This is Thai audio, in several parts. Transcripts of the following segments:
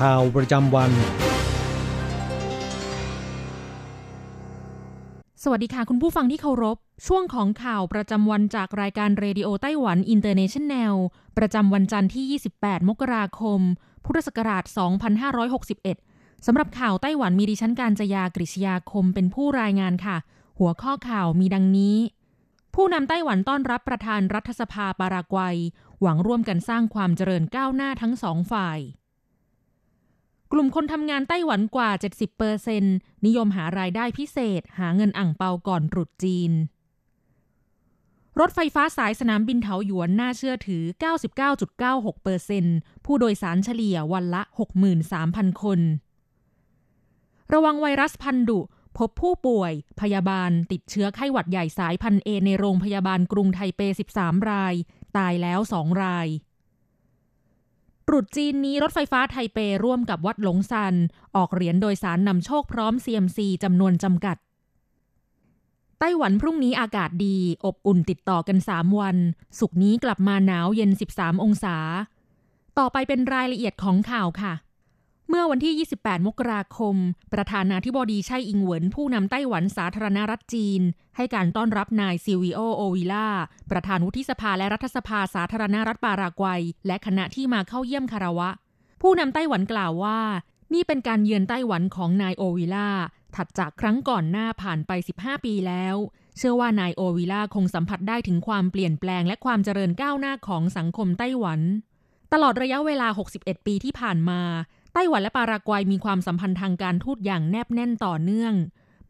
ข่าวประจำวัน สวัสดีค่ะคุณผู้ฟังที่เคารพ ช่วงของข่าวประจำวันจากรายการเรดิโอไต้หวันอินเตอร์เนชันแนล ประจำวันจันทร์ที่ 28 มกราคม พุทธศักราช 2561 สำหรับข่าวไต้หวันมีดิฉันการจยากริชยาคมเป็นผู้รายงานค่ะ หัวข้อข่าวมีดังนี้ ผู้นำไต้หวันต้อนรับประธานรัฐสภาปารากวัย หวังร่วมกันสร้างความเจริญก้าวหน้าทั้งสองฝ่าย กลุ่มคนทำงานไต้หวันกว่า 70%เปอร์เซนนิยมหารายได้พิเศษ หาเงินอ่างเปาก่อนรุษจีน รถไฟฟ้าสายสนามบินเถาหยวนน่าเชื่อถือ 99.96%เปอร์เซนผู้โดยสารเฉลี่ยวันละ 63,000 คน ระวังไวรัสพันดุ พบผู้ป่วย พยาบาล ติดเชื้อไข้หวัดใหญ่สายพันเอในโรงพยาบาลกรุงไทเป 13 ราย ตายแล้ว 2 ราย ตรุษจีนนี้รถไฟฟ้าไทเปร่วมกับวัดหลงซัน ออกเหรียญโดยสารนำโชคพร้อม CMC จำนวนจำกัด ไต้หวันพรุ่งนี้อากาศดี อบอุ่นติดต่อกัน 3 วัน สุกนี้กลับมาหนาวเย็น 13 องศา ต่อไปเป็นรายละเอียดของข่าวค่ะ เมื่อวันที่ 28 มกราคม ประธานาธิบดีไช่อิงเหวิน ผู้นำไต้หวันสาธารณรัฐจีน ให้การต้อนรับนายซิวิโอโอวิล่า ประธานวุฒิสภาและรัฐสภาสาธารณรัฐปารากวัย และคณะที่มาเข้าเยี่ยมคารวะ ผู้นำไต้หวันกล่าวว่า นี่เป็นการเยือนไต้หวันของนายโอวิล่า ถัดจากครั้งก่อนหน้าผ่านไป 15 ปีแล้ว เชื่อว่านายโอวิล่าคงสัมผัสได้ถึงความเปลี่ยนแปลงและความเจริญก้าวหน้าของสังคมไต้หวันตลอดระยะเวลา 61 ปีที่ผ่านมา ไต้หวันและปารากวัยมีความสัมพันธ์ทางการทูตอย่างแนบแน่นต่อเนื่อง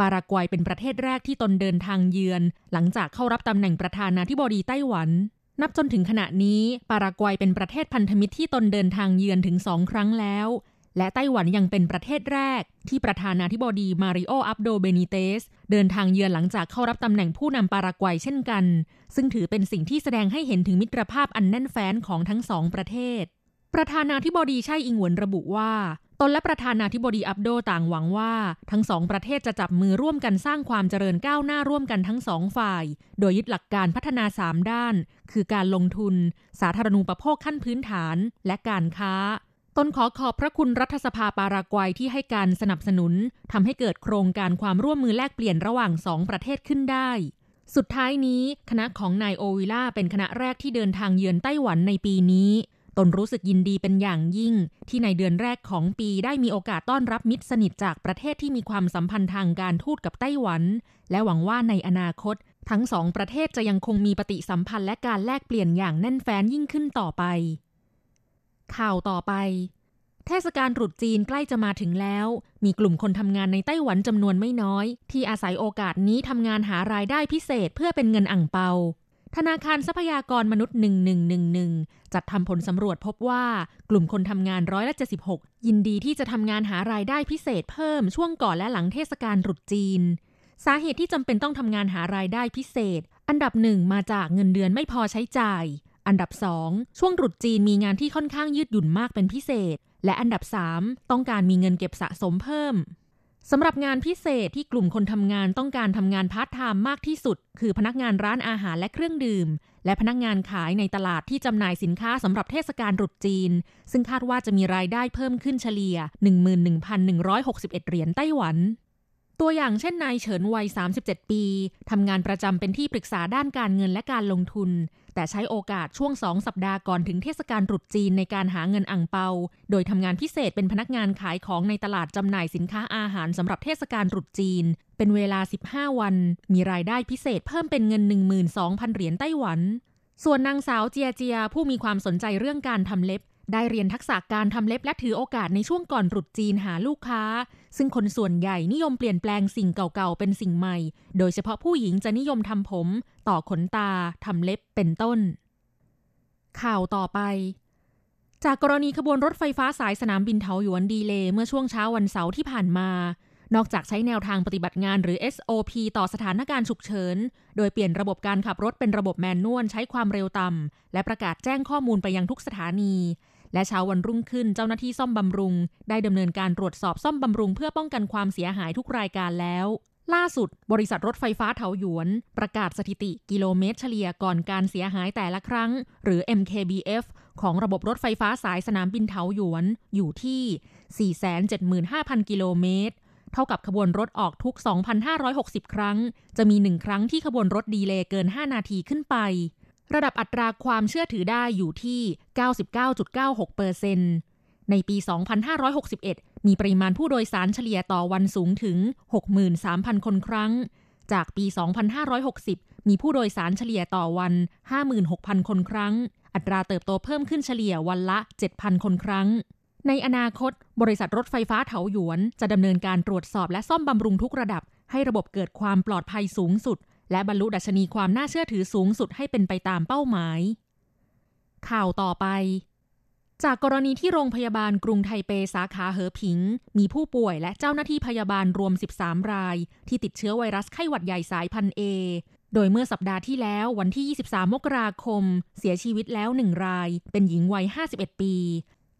ปารากวัยเป็นประเทศแรกที่ตนเดินทางเยือน หลังจากเข้ารับตำแหน่งประธานาธิบดีไต้หวัน นับจนถึงขณะนี้ ปารากวัยเป็นประเทศพันธมิตรที่ตนเดินทางเยือนถึงสองครั้งแล้ว และไต้หวันยังเป็นประเทศแรก ที่ประธานาธิบดีมาริโอ อับโดเบนิเตส เดินทางเยือนหลังจากเข้ารับตำแหน่งผู้นำปารากวัยเช่นกัน ซึ่งถือเป็นสิ่งที่แสดงให้เห็นถึงมิตรภาพอันแน่นแฟ้นของทั้งสองประเทศ ประธานาธิบดีไช่อิงหวนระบุว่า ตนและประธานาธิบดีอับโดต่างหวังว่า ทั้งสองประเทศจะจับมือร่วมกันสร้างความเจริญก้าวหน้าร่วมกันทั้งสองฝ่าย โดยยึดหลักการพัฒนาสามด้าน คือการลงทุน สาธารณูปโภคขั้นพื้นฐาน และการค้าตนขอขอบพระคุณรัฐสภาปารากวัยที่ให้การสนับสนุนทำให้เกิดโครงการความร่วมมือแลกเปลี่ยนระหว่างสองประเทศขึ้นได้ สุดท้ายนี้ คณะของนายโอวิล่าเป็นคณะแรกที่เดินทางเยือนไต้หวันในปีนี้ ตนรู้สึกยินดีเป็นอย่างยิ่ง ที่ในเดือนแรกของปีได้มีโอกาสต้อนรับมิตรสนิทจากประเทศที่มีความสัมพันธ์ทางการทูตกับไต้หวัน และหวังว่าในอนาคต ทั้งสองประเทศจะยังคงมีปฏิสัมพันธ์และการแลกเปลี่ยนอย่างแน่นแฟ้นยิ่งขึ้นต่อไป ข่าวต่อไป เทศกาลตรุษจีนใกล้จะมาถึงแล้ว มีกลุ่มคนทำงานในไต้หวันจำนวนไม่น้อย ที่อาศัยโอกาสนี้ทำงานหารายได้พิเศษเพื่อเป็นเงินอ่างเปา ธนาคารทรัพยากรมนุษย์ 1111 จัดทำผลสำรวจพบว่ากลุ่มคนทำงานร้อยละ76 ยินดีที่จะทำงานหารายได้พิเศษเพิ่มช่วงก่อนและหลังเทศกาลรุษจีน สาเหตุที่จำเป็นต้องทำงานหารายได้พิเศษ อันดับหนึ่งมาจากเงินเดือนไม่พอใช้จ่าย อันดับสองช่วงรุษจีนมีงานที่ค่อนข้างยืดหยุ่นมากเป็นพิเศษ และอันดับสามต้องการมีเงินเก็บสะสมเพิ่ม สำหรับงานพิเศษที่กลุ่มคนทำงานต้องการทำงานพาร์ทไทม์มากที่สุด คือพนักงานร้านอาหารและเครื่องดื่ม และพนักงานขายในตลาดที่จำหน่ายสินค้าสำหรับเทศกาลตรุษจีน ซึ่งคาดว่าจะมีรายได้เพิ่มขึ้นเฉลี่ย 11,161 เหรียญไต้หวัน ตัวอย่างเช่นนายเฉินวัย 37 ปีทำงานประจำเป็นที่ปรึกษาด้านการเงินและการลงทุน แต่ใช้โอกาสช่วงสองสัปดาห์ก่อนถึงเทศกาลตรุษจีนในการหาเงินอั่งเปา โดยทำงานพิเศษเป็นพนักงานขายของในตลาดจำหน่ายสินค้าอาหารสำหรับเทศกาลตรุษจีน เป็นเวลา 15 วัน มีรายได้พิเศษเพิ่มเป็นเงิน 12,000 เหรียญไต้หวัน ส่วนนางสาวเจียเจียผู้มีความสนใจเรื่องการทำเล็บ ได้เรียนทักษะการทำเล็บและถือโอกาสในช่วงก่อนตรุษจีนหาลูกค้า ซึ่งคนส่วนใหญ่นิยมเปลี่ยนแปลงสิ่งเก่าๆเป็นสิ่งใหม่ โดยเฉพาะผู้หญิงจะนิยมทำผม ต่อขนตาทำเล็บเป็นต้น ข่าวต่อไป จากกรณีขบวนรถไฟฟ้าสายสนามบินเทาหยวนดีเลย์เมื่อช่วงเช้าวันเสาร์ที่ผ่านมา นอกจากใช้แนวทางปฏิบัติงานหรือ SOP ต่อสถานการณ์ฉุกเฉิน โดยเปลี่ยนระบบการขับรถเป็นระบบแมนนวลใช้ความเร็วต่ำและประกาศแจ้งข้อมูลไปยังทุกสถานี และเช้าวันรุ่งขึ้นเจ้าหน้าที่ซ่อมบำรุง ได้ดำเนินการตรวจสอบซ่อมบำรุงเพื่อป้องกันความเสียหายทุกรายการแล้ว ล่าสุด บริษัทรถไฟฟ้าเถาหยวน ประกาศสถิติกิโลเมตรเฉลี่ยก่อนการเสียหายแต่ละครั้ง หรือ MKBF ของระบบรถไฟฟ้าสายสนามบินเถาหยวนอยู่ที่ 475,000 กิโลเมตรเท่ากับขบวนรถออกทุก 2,560 ครั้ง จะมีหนึ่งครั้งที่ขบวนรถดีเลย์เกิน 5 นาทีขึ้นไป ระดับอัตราความเชื่อถือได้อยู่ที่ 99.96เปอร์เซ็นต์ในปี 2561 มีปริมาณผู้โดยสารเฉลี่ยต่อวันสูงถึง 63,000 คนครั้ง จากปี 2560 มีผู้โดยสารเฉลี่ยต่อวัน 56,000 คนครั้ง อัตราเติบโตเพิ่มขึ้นเฉลี่ยวันละ 7,000 คนครั้ง ในอนาคต บริษัทรถไฟฟ้าเถาหยวน จะดำเนินการตรวจสอบและซ่อมบำรุงทุกระดับ ให้ระบบเกิดความปลอดภัยสูงสุด และบรรลุดัชนีความน่าเชื่อถือสูงสุดให้เป็นไปตามเป้าหมาย ข่าวต่อไป จากกรณีที่โรงพยาบาลกรุงไทเปสาขาเหอผิง มีผู้ป่วยและเจ้าหน้าที่พยาบาลรวม 13 ราย ที่ติดเชื้อไวรัสไข้หวัดใหญ่สายพันธุ์เอโดยเมื่อสัปดาห์ที่แล้ววันที่ 23 มกราคม เสียชีวิตแล้วหนึ่งราย เป็นหญิงวัย 51 ปี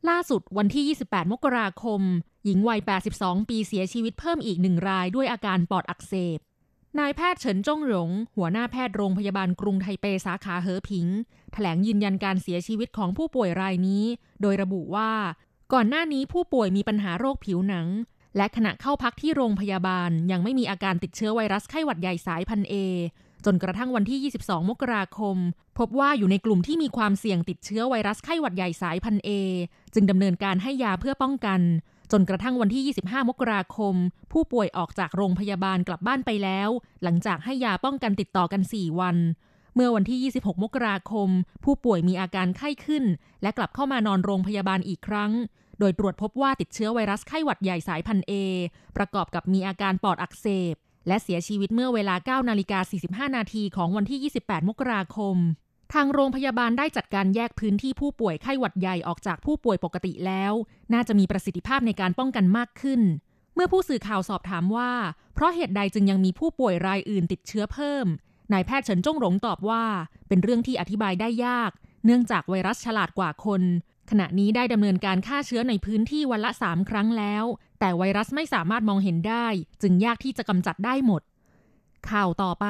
ล่าสุดวันที่ 28 มกราคม หญิงวัย 82 ปีเสียชีวิตเพิ่มอีกหนึ่งรายด้วยอาการปอดอักเสบ นายแพทย์เฉินจ้งหลง หัวหน้าแพทย์โรงพยาบาลกรุงไทเปสาขาเหอผิง แถลงยืนยันการเสียชีวิตของผู้ป่วยรายนี้ โดยระบุว่า ก่อนหน้านี้ผู้ป่วยมีปัญหาโรคผิวหนัง และขณะเข้าพักที่โรงพยาบาล ยังไม่มีอาการติดเชื้อไวรัสไข้หวัดใหญ่สายพันเอจนกระทั่งวันที่ 22 มกราคม พบว่าอยู่ในกลุ่มที่มีความเสี่ยงติดเชื้อไวรัสไข้หวัดใหญ่สายพันเอจึงดำเนินการให้ยาเพื่อป้องกัน จนกระทั่งวันที่ 25 มกราคม ผู้ป่วยออกจากโรงพยาบาลกลับบ้านไปแล้ว หลังจากให้ยาป้องกันติดต่อกัน 4 วัน เมื่อวันที่ 26 มกราคม ผู้ป่วยมีอาการไข้ขึ้น และกลับเข้ามานอนโรงพยาบาลอีกครั้ง โดยตรวจพบว่าติดเชื้อไวรัสไข้หวัดใหญ่สายพันธุ์เอประกอบกับมีอาการปอดอักเสบและเสียชีวิตเมื่อเวลา 9 นาฬิกา 45 นาทีของวันที่ 28 มกราคม ทางโรงพยาบาลได้จัดการแยกพื้นที่ผู้ป่วยไข้หวัดใหญ่ออกจากผู้ป่วยปกติแล้ว น่าจะมีประสิทธิภาพในการป้องกันมากขึ้น เมื่อผู้สื่อข่าวสอบถามว่า เพราะเหตุใดจึงยังมีผู้ป่วยรายอื่นติดเชื้อเพิ่ม นายแพทย์เฉินจงหลงตอบว่า เป็นเรื่องที่อธิบายได้ยาก เนื่องจากไวรัสฉลาดกว่าคน ขณะนี้ได้ดำเนินการฆ่าเชื้อในพื้นที่วันละสามครั้งแล้ว แต่ไวรัสไม่สามารถมองเห็นได้ จึงยากที่จะกำจัดได้หมด ข่าวต่อไป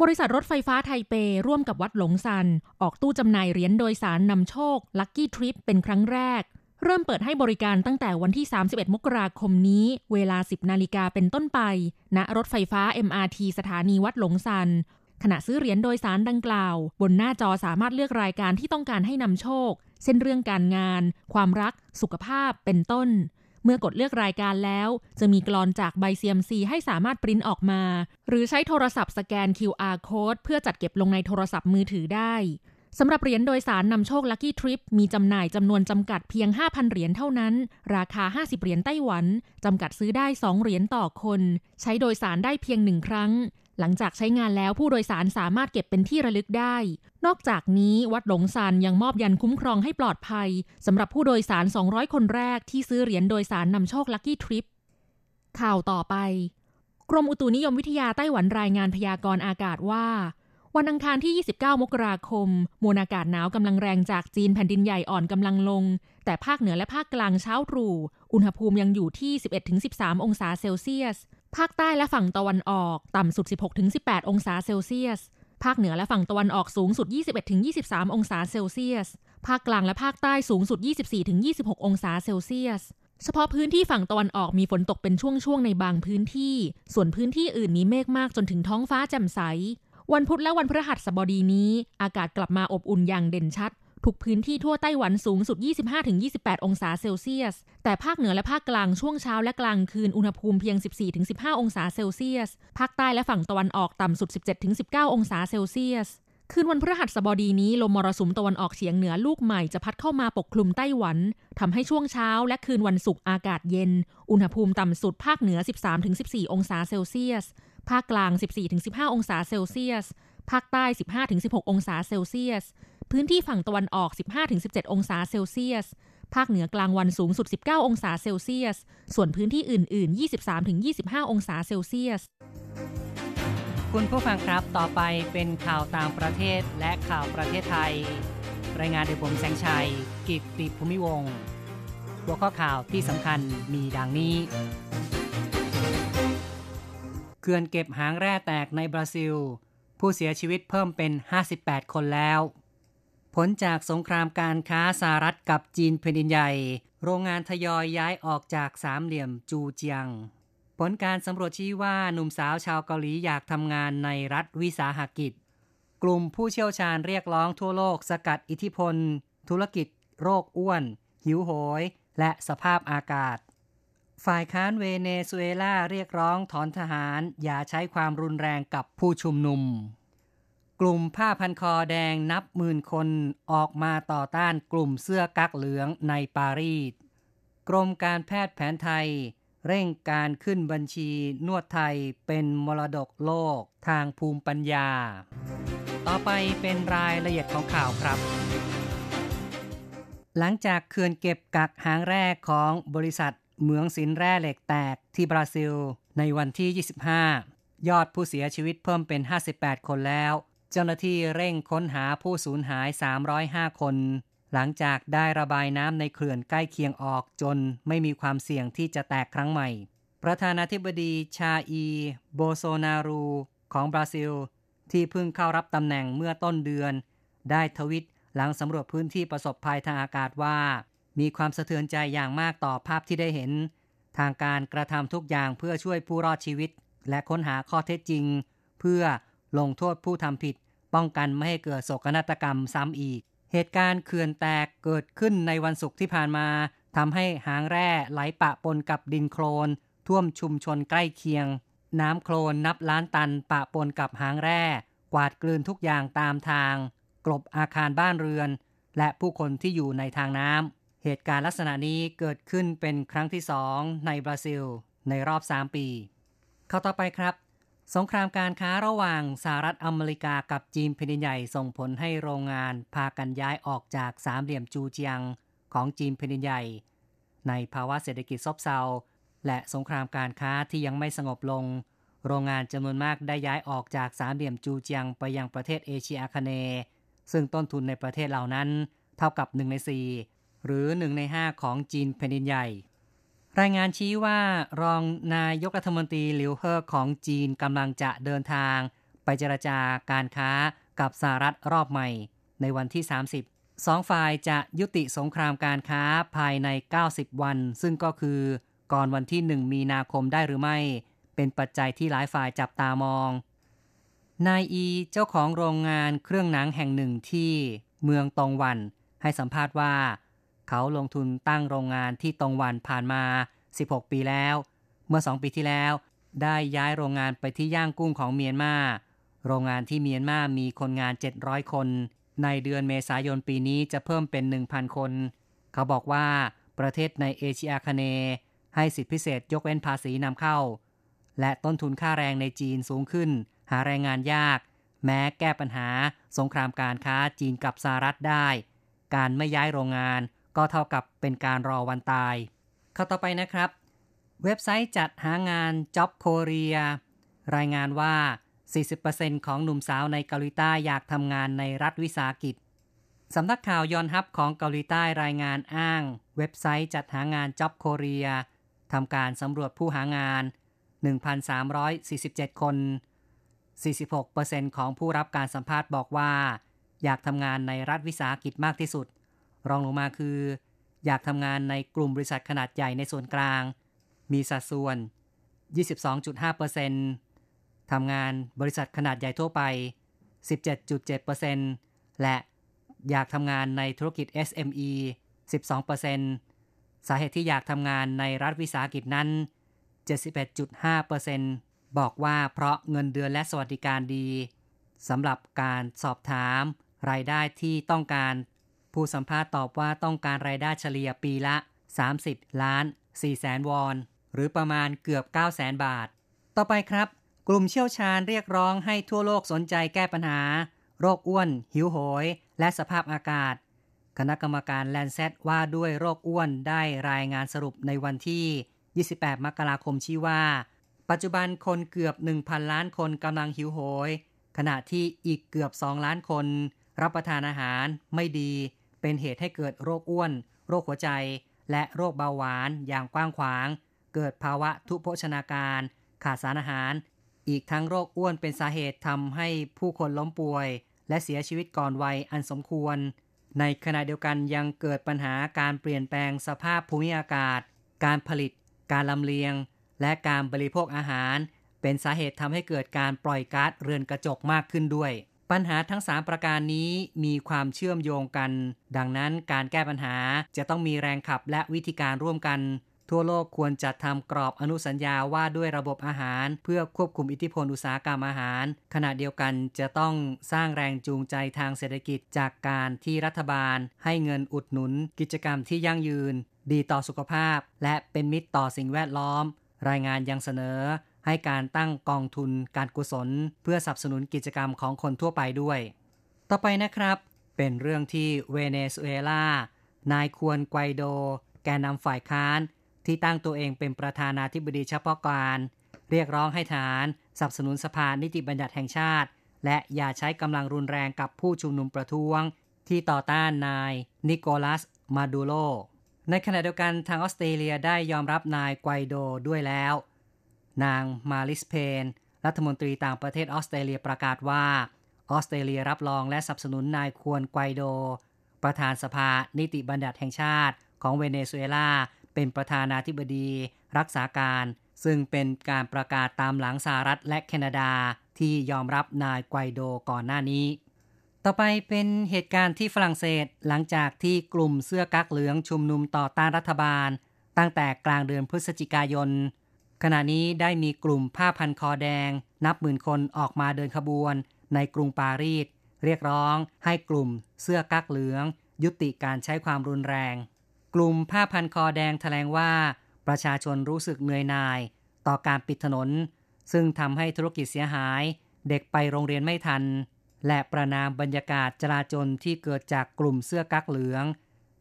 บริษัทรถไฟฟ้าไทเป ร่วมกับวัดหลงซัน ออกตู้จำหน่ายเหรียญโดยสารนำโชคลัคกี้ทริปเป็นครั้งแรก เริ่มเปิดให้บริการตั้งแต่วันที่ 31 มกราคมนี้ เวลา 10 นาฬิกาเป็นต้นไป ณ รถไฟฟ้า MRT สถานีวัดหลงซัน ขณะซื้อเหรียญโดยสารดังกล่าว บนหน้าจอสามารถเลือกรายการที่ต้องการให้นำโชค เช่นเรื่องการงาน ความรัก สุขภาพ เป็นต้น เมื่อกดเลือกรายการแล้ว จะมีกรอนจากใบ CMC ให้สามารถปริ้นออกมา หรือใช้โทรศัพท์สแกน QR code เพื่อจัดเก็บลงในโทรศัพท์มือถือได้สำหรับเหรียญโดยสารนำโชค Lucky Trip มีจำหน่ายจำนวนจำกัดเพียง 5,000 เหรียญเท่านั้น ราคา 50 เหรียญไต้หวัน จำกัดซื้อได้ 2 เหรียญต่อคน ใช้โดยสารได้เพียงหนึ่งครั้ง หลังจากใช้งานแล้วผู้โดยสารสามารถเก็บเป็นที่ระลึกได้ นอกจากนี้วัดหลงซานยังมอบยันคุ้มครองให้ปลอดภัยสำหรับผู้โดยสาร 200 คนแรกที่ซื้อเหรียญโดยสารนำโชคลัคกี้ทริปข่าวต่อไป กรมอุตุนิยมวิทยาไต้หวันรายงานพยากรณ์อากาศว่า วันอังคารที่ 29 มกราคม มวลอากาศหนาวกำลังแรงจากจีนแผ่นดินใหญ่อ่อนกำลังลง แต่ภาคเหนือและภาคกลางเช้าตรู่ อุณหภูมิยังอยู่ที่ 11-13 องศาเซลเซียส ภาคใต้และฝั่งตะวันออก ต่ำสุด 16-18 องศาเซลเซียส ภาคเหนือและฝั่งตะวันออกสูงสุด 21-23 องศาเซลเซียส ภาคกลางและภาคใต้สูงสุด 24-26 องศาเซลเซียส เฉพาะพื้นที่ฝั่งตะวันออกมีฝนตกเป็นช่วงๆในบางพื้นที่ ส่วนพื้นที่อื่นมีเมฆมากจนถึงท้องฟ้าแจ่มใส วันพุธและวันพฤหัสบดีนี้ อากาศกลับมาอบอุ่นอย่างเด่นชัด ทุกพื้นที่ทั่วไต้หวันสูงสุด 25-28 องศาเซลเซียส แต่ภาคเหนือและภาคกลางช่วงเช้าและกลางคืนอุณหภูมิเพียง 14-15 องศาเซลเซียส ภาคใต้และฝั่งตะวันออกต่ำสุด 17-19 องศาเซลเซียส คืนวันพฤหัสบดีนี้ลมมรสุมตะวันออกเฉียงเหนือลูกใหม่จะพัดเข้ามาปกคลุมไต้หวันทำให้ช่วงเช้าและคืนวันศุกร์อากาศเย็น อุณหภูมิต่ำสุดภาคเหนือ 13-14 องศาเซลเซียส ภาคกลาง 14-15 องศาเซลเซียส ภาคใต้ 15-16 องศาเซลเซียส พื้นที่ฝั่งตะวันออก 15-17 องศาเซลเซียส ภาคเหนือกลางวันสูงสุด 19 องศาเซลเซียส ส่วนพื้นที่อื่น ๆ 23-25 องศาเซลเซียส คุณผู้ฟังครับต่อไปเป็นข่าวต่างประเทศและข่าวประเทศไทย รายงานโดยผมแสงชัย กิตติภูมิวงหัวข้อข่าวที่สำคัญมีดังนี้เขื่อนเก็บหางแร่แตกในบราซิล ผู้เสียชีวิตเพิ่มเป็น 58 คนแล้ว ผลจากสงครามการค้าสหรัฐกับจีนแผ่นดินใหญ่ โรงงานทยอยย้ายออกจากสามเหลี่ยมจูเจียง ผลการสำรวจชี้ว่าหนุ่มสาวชาวเกาหลีอยากทำงานในรัฐวิสาหกิจ กลุ่มผู้เชี่ยวชาญเรียกร้องทั่วโลกสกัดอิทธิพล ธุรกิจ โรคอ้วน หิวโหย และสภาพอากาศ ฝ่ายค้านเวเนซุเอลาเรียกร้องถอนทหาร อย่าใช้ความรุนแรงกับผู้ชุมนุม กลุ่มผ้าพันคอแดงนับหมื่นคนออกมาต่อต้านกลุ่มเสื้อกั๊กเหลืองในปารีส กรมการแพทย์แผนไทย เร่งการขึ้นบัญชีนวดไทยเป็นมรดกโลกทางภูมิปัญญา ต่อไปเป็นรายละเอียดของข่าวครับ หลังจากเขื่อนเก็บกักหางแรกของบริษัทเหมืองสินแร่เหล็กแตกที่บราซิล ในวันที่ 25 ยอดผู้เสียชีวิตเพิ่มเป็น 58 คนแล้ว เจ้าหน้าที่เร่งค้นหาผู้สูญหาย 305 คน หลังจากได้ระบายน้ำในเขื่อนใกล้เคียงออกจนไม่มีความเสี่ยงที่จะแตกครั้งใหม่ ประธานาธิบดีชาอี โบโซนารูของบราซิล ที่เพิ่งเข้ารับตำแหน่งเมื่อต้นเดือน ได้ทวิตหลังสำรวจพื้นที่ประสบภัยทางอากาศว่า มีความสะเทือนใจอย่างมากต่อภาพที่ได้เห็น ทางการกระทำทุกอย่างเพื่อช่วยผู้รอดชีวิต และค้นหาข้อเท็จจริง เพื่อ ลงโทษผู้ทำผิด ป้องกันไม่ให้เกิดโศกนาฏกรรมซ้ำอีก เหตุการณ์เขื่อนแตกเกิดขึ้นในวันศุกร์ที่ผ่านมาทำให้หางแร่ไหลปะปนกับดินโคลน ท่วมชุมชนใกล้เคียง น้ำโคลนนับล้านตันปะปนกับหางแร่ กวาดกลืนทุกอย่างตามทาง กลบอาคารบ้านเรือน และผู้คนที่อยู่ในทางน้ำเหตุการณ์ลักษณะนี้เกิดขึ้นเป็นครั้งที่สองในบราซิล ในรอบ 3 ปี เข้าต่อไปครับ สงครามการค้าระหว่างสหรัฐอเมริกากับจีนแผ่นใหญ่ส่งผลให้โรงงานพากันย้ายออกจากสามเหลี่ยมจูเจียงของจีนแผ่นใหญ่ ในภาวะเศรษฐกิจซบเซา และสงครามการค้าที่ยังไม่สงบลง โรงงานจำนวนมากได้ย้ายออกจากสามเหลี่ยมจูเจียงไปยังประเทศเอเชียอาคเนย์ซึ่งต้นทุนในประเทศเหล่านั้น เท่ากับ1ใน4หรือ1ใน5ของจีนแผ่นใหญ่ รายงานชี้ว่ารองนายกรัฐมนตรีหลิวเฮอของจีนกำลังจะเดินทาง ไปเจรจาการค้ากับสหรัฐรอบใหม่ ในวันที่ 30 สองฝ่ายจะยุติสงครามการค้าภายใน 90 วัน ซึ่งก็คือก่อนวันที่ 1 มีนาคมได้หรือไม่ เป็นปัจจัยที่หลายฝ่ายจับตามอง นายอีเจ้าของโรงงานเครื่องหนังแห่งหนึ่งที่เมืองตองวัน ให้สัมภาษณ์ว่า เขาลงทุนตั้งโรงงานที่ตรงวันผ่านมา 16 ปีแล้ว เมื่อ 2 ปีที่แล้ว ได้ย้ายโรงงานไปที่ย่างกุ้งของเมียนมา โรงงานที่เมียนมามีคนงาน 700 คน ในเดือนเมษายนปีนี้จะเพิ่มเป็น 1,000 คน เขาบอกว่าประเทศในเอเชียอาคเน ให้สิทธิพิเศษยกเว้นภาษีนำเข้า และต้นทุนค่าแรงในจีนสูงขึ้น หาแรงงานยาก แม้แก้ปัญหาสงครามการค้าจีนกับสหรัฐได้ การไม่ย้ายโรงงาน ก็เท่ากับเป็นการรอวันตาย เข้าต่อไปนะครับ เว็บไซต์จัดหางาน Job Korea รายงานว่า 40%ของหนุ่มสาวในเกาหลีใต้อยากทำงานในรัฐวิสาหกิจสำนักข่าวยอนฮับของเกาหลีใต้รายงานอ้าง เว็บไซต์จัดหางาน Job Korea ทำการสำรวจผู้หางาน 1,347 คน 46%ของผู้รับการสัมภาษณ์บอกว่า อยากทำงานในรัฐวิสาหกิจมากที่สุด รองลงมาคือ อยากทำงานในกลุ่มบริษัทขนาดใหญ่ในส่วนกลาง มีสัดส่วน 22.5%ทำงานบริษัทขนาดใหญ่ทั่วไป 17.7%และอยากทำงานในธุรกิจ SME 12%สาเหตุที่อยากทำงานในรัฐวิสาหกิจนั้น 71.5%บอกว่าเพราะเงินเดือนและสวัสดิการดีสำหรับการสอบถาม รายได้ที่ต้องการ ผู้สัมภาษณ์ตอบว่าต้องการรายได้เฉลี่ยปีละ 30 ล้าน4แสนวอน หรือประมาณเกือบ9แสนบาท ต่อไปครับ กลุ่มเชี่ยวชาญเรียกร้องให้ทั่วโลกสนใจแก้ปัญหา โรคอ้วน หิวโหย และสภาพอากาศ คณะกรรมการแลนเซตว่าด้วยโรคอ้วนได้รายงานสรุปในวันที่ 28 มกราคมชี้ว่า ปัจจุบันคนเกือบ 1,000 ล้านคนกำลังหิวโหย ขณะที่อีกเกือบ 2 ล้านคน รับประทานอาหารไม่ดี เป็นเหตุให้เกิดโรคอ้วน โรคหัวใจ และโรคเบาหวานอย่างกว้างขวาง เกิดภาวะทุพโภชนาการ ขาดสารอาหาร อีกทั้งโรคอ้วนเป็นสาเหตุทำให้ผู้คนล้มป่วย และเสียชีวิตก่อนวัยอันสมควร ในขณะเดียวกันยังเกิดปัญหาการเปลี่ยนแปลงสภาพภูมิอากาศ การผลิต การลำเลียง และการบริโภคอาหาร เป็นสาเหตุทำให้เกิดการปล่อยก๊าซเรือนกระจกมากขึ้นด้วย ปัญหาทั้ง 3 ประการนี้มีความเชื่อมโยงกัน ดังนั้นการแก้ปัญหาจะต้องมีแรงขับและวิธีการร่วมกัน ทั่วโลกควรจัดทำกรอบอนุสัญญาว่าด้วยระบบอาหาร เพื่อควบคุมอิทธิพลอุตสาหกรรมอาหาร ขณะเดียวกันจะต้องสร้างแรงจูงใจทางเศรษฐกิจจากการที่รัฐบาล ให้เงินอุดหนุน กิจกรรมที่ยั่งยืน ดีต่อสุขภาพ และเป็นมิตรต่อสิ่งแวดล้อม รายงานยังเสนอ ให้การตั้งกองทุนการกุศล เพื่อสนับสนุนกิจกรรมของคนทั่วไปด้วย ต่อไปนะครับ เป็นเรื่องที่เวเนซุเอลา นายควรไกวโด แกนนำฝ่ายค้าน ที่ตั้งตัวเองเป็นประธานาธิบดีเฉพาะการ เรียกร้องให้ฐานสนับสนุนสภานิติบัญญัติแห่งชาติ และอย่าใช้กำลังรุนแรงกับผู้ชุมนุมประท้วง ที่ต่อต้านนายนิโคลัสมาดูโลในขณะเดียวกันทางออสเตรเลียได้ยอมรับนายไกวโดด้วยแล้ว นางมาลิสเพน รัฐมนตรีต่างประเทศออสเตรเลียประกาศว่า ออสเตรเลียรับรองและสนับสนุนนายควรไกวโด ประธานสภานิติบัญญัติแห่งชาติของเวเนซุเอลา เป็นประธานาธิบดี รักษาการ ซึ่งเป็นการประกาศตามหลังสหรัฐและแคนาดาที่ยอมรับนายไกวโดก่อนหน้านี้ ต่อไปเป็นเหตุการณ์ที่ฝรั่งเศสหลังจากที่กลุ่มเสื้อกั๊กเหลืองชุมนุมต่อต้านรัฐบาล ตั้งแต่กลางเดือนพฤศจิกายน ขณะนี้ได้มีกลุ่มผ้าพันคอแดง นับหมื่นคนออกมาเดินขบวน ในกรุงปารีสเรียกร้องให้กลุ่มเสื้อกั๊กเหลือง ยุติการใช้ความรุนแรง กลุ่มผ้าพันคอแดงแถลงว่า ประชาชนรู้สึกเหนื่อยหน่าย ต่อการปิดถนน ซึ่งทำให้ธุรกิจเสียหาย เด็กไปโรงเรียนไม่ทัน และประนามบรรยากาศจลาจลที่เกิดจากกลุ่มเสื้อกั๊กเหลือง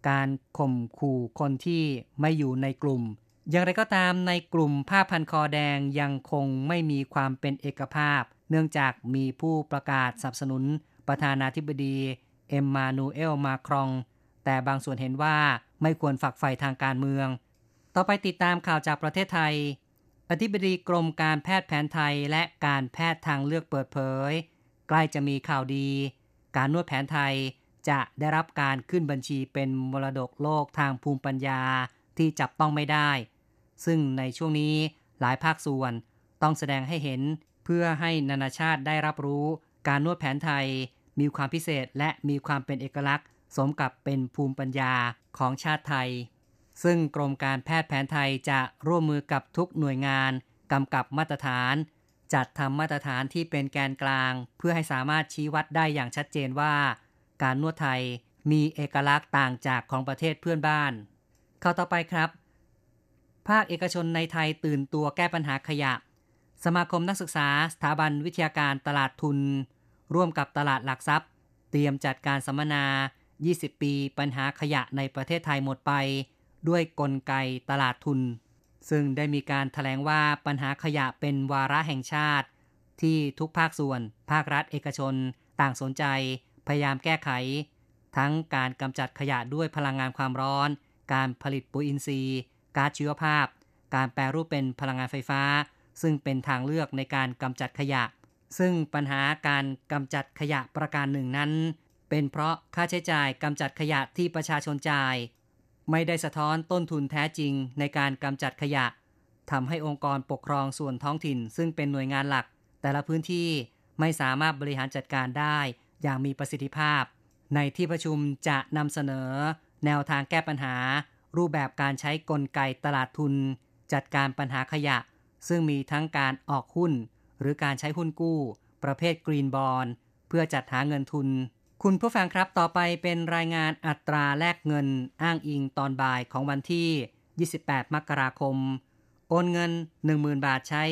การข่มขู่คนที่ไม่อยู่ในกลุ่ม อย่างไรก็ตามในกลุ่มผ้าพันคอแดงยังคงไม่มีความเป็นเอกภาพ เนื่องจากมีผู้ประกาศสนับสนุน ประธานาธิบดี เอ็มมานูเอลมาครอง แต่บางส่วนเห็นว่าไม่ควรฝักใฝ่ทางการเมือง ต่อไปติดตามข่าวจากประเทศไทย อธิบดีกรมการแพทย์แผนไทยและการแพทย์ทางเลือกเปิดเผย ใกล้จะมีข่าวดี การนวดแผนไทยจะได้รับการขึ้นบัญชีเป็นมรดกโลกทางภูมิปัญญาที่จับต้องไม่ได้ ซึ่งในช่วงนี้หลายภาคส่วนต้องแสดงให้เห็นเพื่อให้นานาชาติได้รับรู้ การนวดแผนไทยมีความพิเศษและมีความเป็นเอกลักษณ์ สมกับเป็นภูมิปัญญาของชาติไทย ซึ่งกรมการแพทย์แผนไทยจะร่วมมือกับทุกหน่วยงานกำกับมาตรฐาน จัดทำมาตรฐานที่เป็นแกนกลาง เพื่อให้สามารถชี้วัดได้อย่างชัดเจนว่า การนวดไทยมีเอกลักษณ์ต่างจากของประเทศเพื่อนบ้าน เข้าต่อไปครับ ภาคเอกชนในไทยตื่นตัวแก้ปัญหาขยะ สมาคมนักศึกษาสถาบันวิทยาการตลาดทุน ร่วมกับตลาดหลักทรัพย์ เตรียมจัดการสัมมนา 20 ปีปัญหาขยะในประเทศไทยหมดไป ด้วยกลไกตลาดทุน ซึ่งได้มีการถแถลงว่าปัญหาขยะเป็นวาระแห่งชาติ ที่ทุกภาคส่วน ภาครัฐเอกชน ต่างสนใจ พยายามแก้ไข ทั้งการกำจัดขยะด้วยพลังงานความร้อน การผลิตปุ๋ยอินทรีย์ ก๊าซชีวภาพ การแปรรูปเป็นพลังงานไฟฟ้า ซึ่งเป็นทางเลือกในการกำจัดขยะ ซึ่งปัญหาการกำจัดขยะประการหนึ่งนั้น เป็นเพราะค่าใช้จ่ายกำจัดขยะที่ประชาชนจ่าย ไม่ได้สะท้อนต้นทุนแท้จริงในการกำจัดขยะทำให้องค์กรปกครองส่วนท้องถิ่น ซึ่งเป็นหน่วยงานหลัก แต่ละพื้นที่ไม่สามารถบริหารจัดการได้อย่างมีประสิทธิภาพ ในที่ประชุมจะนำเสนอ แนวทางแก้ปัญหา รูปแบบการใช้กลไกตลาดทุน จัดการปัญหาขยะ ซึ่งมีทั้งการออกหุ้น หรือการใช้หุ้นกู้ ประเภทกรีนบอลเพื่อจัดหาเงินทุน คุณผู้ฟังครับต่อไปเป็นรายงานอัตราแลกเงินอ้างอิงตอนบ่ายของวันที่ 28 มกราคม โอนเงิน 10,000 บาทใช้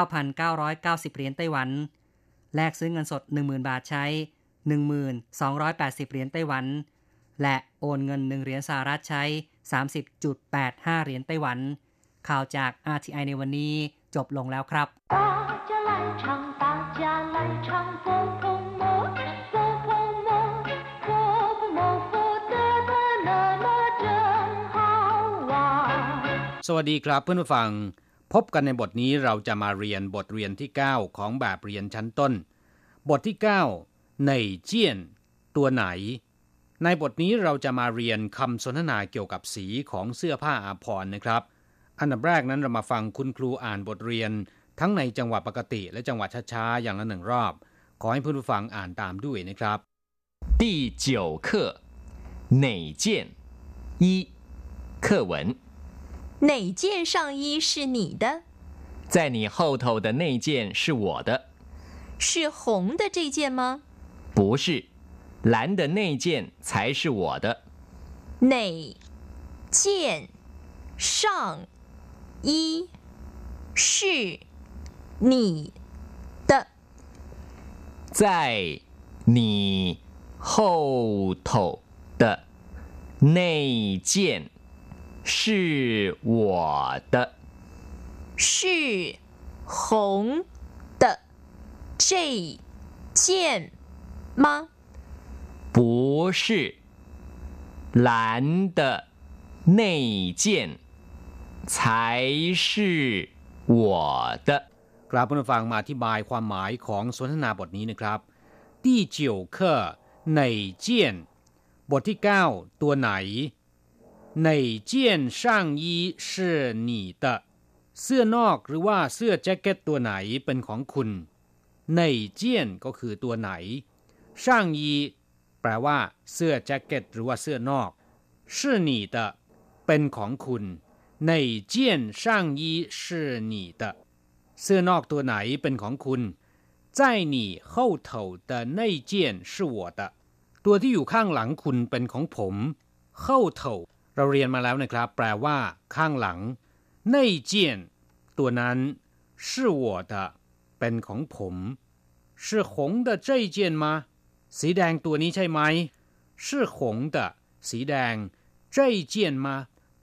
9,990 เหรียญไต้หวัน แลกซื้อเงินสด 10,000 บาทใช้ 1,280 เหรียญไต้หวัน และโอนเงิน 1 เหรียญสหรัฐใช้ 30.85 เหรียญไต้หวัน ข่าวจาก RTI ในวันนี้จบลงแล้วครับสวัสดีครับเพื่อนผู้ฟัง พบกันในบทนี้เราจะมาเรียนบทเรียนที่ 9 ของแบบเรียนชั้นต้น บทที่ 9 ในเจียน ตัวไหน ในบทนี้เราจะมาเรียนคำสนทนาเกี่ยวกับสีของเสื้อผ้าอาภรณ์นะครับ อันดับแรกนั้นเรามาฟังคุณครูอ่านบทเรียน ทั้งในจังหวะปกติและจังหวะช้าๆอย่างละหนึ่งรอบ ขอให้เพื่อนผู้ฟังอ่านตามด้วยนะครับ第九课哪件一课文哪件上衣是你的？在你后头的那件是我的。是红的这件吗？不是， 蓝的那件才是我的。哪件上衣是你的？在你后头的那件。是我的，是红的这件吗？不是，蓝的那件才是我的。ครับผู้ฟังมาอธิบายความหมายของสนทนาบทนี้นะครับที่เจียวเคอในเจียนบทที่ 9 ตัวไหน哪件上衣是你的เสื้อนอกหรือว่าเสื้อแจ็คเก็ตตัวไหนเป็นของคุณในเจียนก็คือตัวไหนช่างยี แปลว่าเสื้อแจ็คเก็ตหรือว่าเสื้อนอก是你的เป็นของคุณในเจียนช่างยี是你的เสื้อนอกตัวไหนเป็นของคุณ在你后头的那件是我的ตัวที่อยู่ข้างหลังคุณเป็นของผม后头เราเรียนมาแล้วนะครับ แปลว่า ข้างหลังในเจียนตัวนั้น是我的เป็นของผม是红的这件吗 สีแดงตัวนี้ใช่ไหม是红的สีแดง这件吗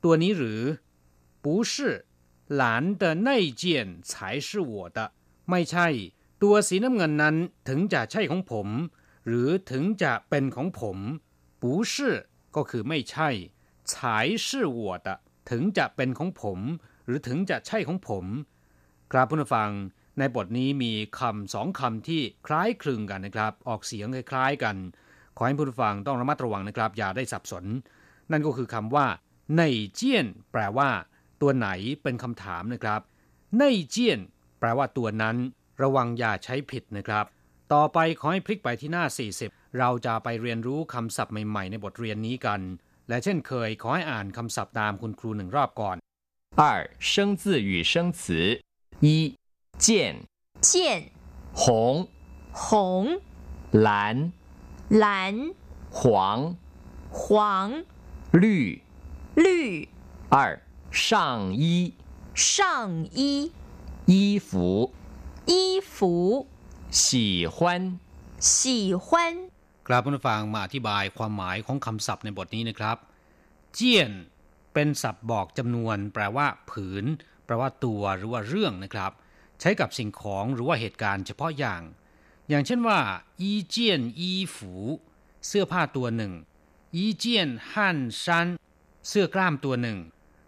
ตัวนี้หรือ不是蓝的那件才是我的ไม่ใช่ ตัวสีน้ำเงินนั้นถึงจะใช่ของผม หรือถึงจะเป็นของผม不是ก็คือไม่ใช่才是我的ถึงจะเป็นของผม หรือถึงจะใช่ของผม ครับผู้ฟัง ในบทนี้มีคำสองคำที่คล้ายคลึงกันนะครับ ออกเสียงคล้ายๆกัน ขอให้ผู้ฟังต้องระมัดระวังนะครับ อย่าได้สับสน นั่นก็คือคำว่าในเจียนแปลว่า ตัวไหนเป็นคำถามนะครับในเจียนแปลว่าตัวนั้น ระวังอย่าใช้ผิดนะครับ ต่อไปขอให้พลิกไปที่หน้า 40 เราจะไปเรียนรู้คำศัพท์ใหม่ๆ ในบทเรียนนี้กันและเช่นเคยขอให้อ่านคำศัพท์ตามคุณครูหนึ่งรอบก่อน二生字与生词一 见见红红蓝蓝黄黄绿绿二上衣上衣衣服衣服喜欢喜欢กราบผู้ฟังมาอธิบายความหมายของคำศัพท์ในบทนี้นะครับ เจียนเป็นศัพท์บอกจำนวน แปลว่า ผืน แปลว่าตัวหรือว่าเรื่องนะครับ ใช้กับสิ่งของหรือว่าเหตุการณ์เฉพาะอย่าง อย่างเช่นว่า อีเจียนอีฝู เสื้อผ้าตัวหนึ่ง อีเจียนฮั่นซันเสื้อกล้ามตัวหนึ่ง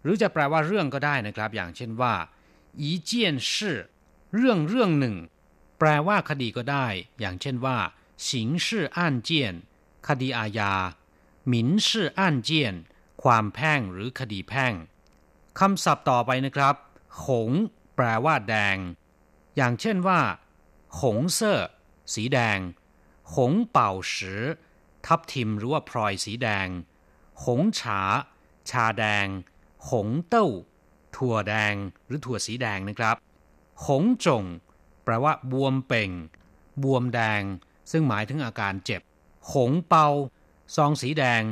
หรือจะแปลว่าเรื่องก็ได้นะครับ อย่างเช่นว่า อีเจียนชื่อเรื่องเรื่องหนึ่ง แปลว่าคดีก็ได้ อย่างเช่นว่าสิงชื่ออ่นเจียนคดีอาญาหมินชื่ออ่นเจียนความแพ่งหรือคดีแพ่งคำศัพท์ต่อไปนะครับ หง แปลว่าแดง อย่างเช่นว่าหงเซ่อสีแดง หงเป่าสือทับทิมหรือว่าพลอยสีแดง หงฉา ชาแดง หงเต้า ถั่วแดงหรือถั่วสีแดงนะครับ หงจง แปลว่าบวมเป่ง บวมแดง ซึ่งหมายถึงอาการเจ็บ หงเปา ซองสีแดง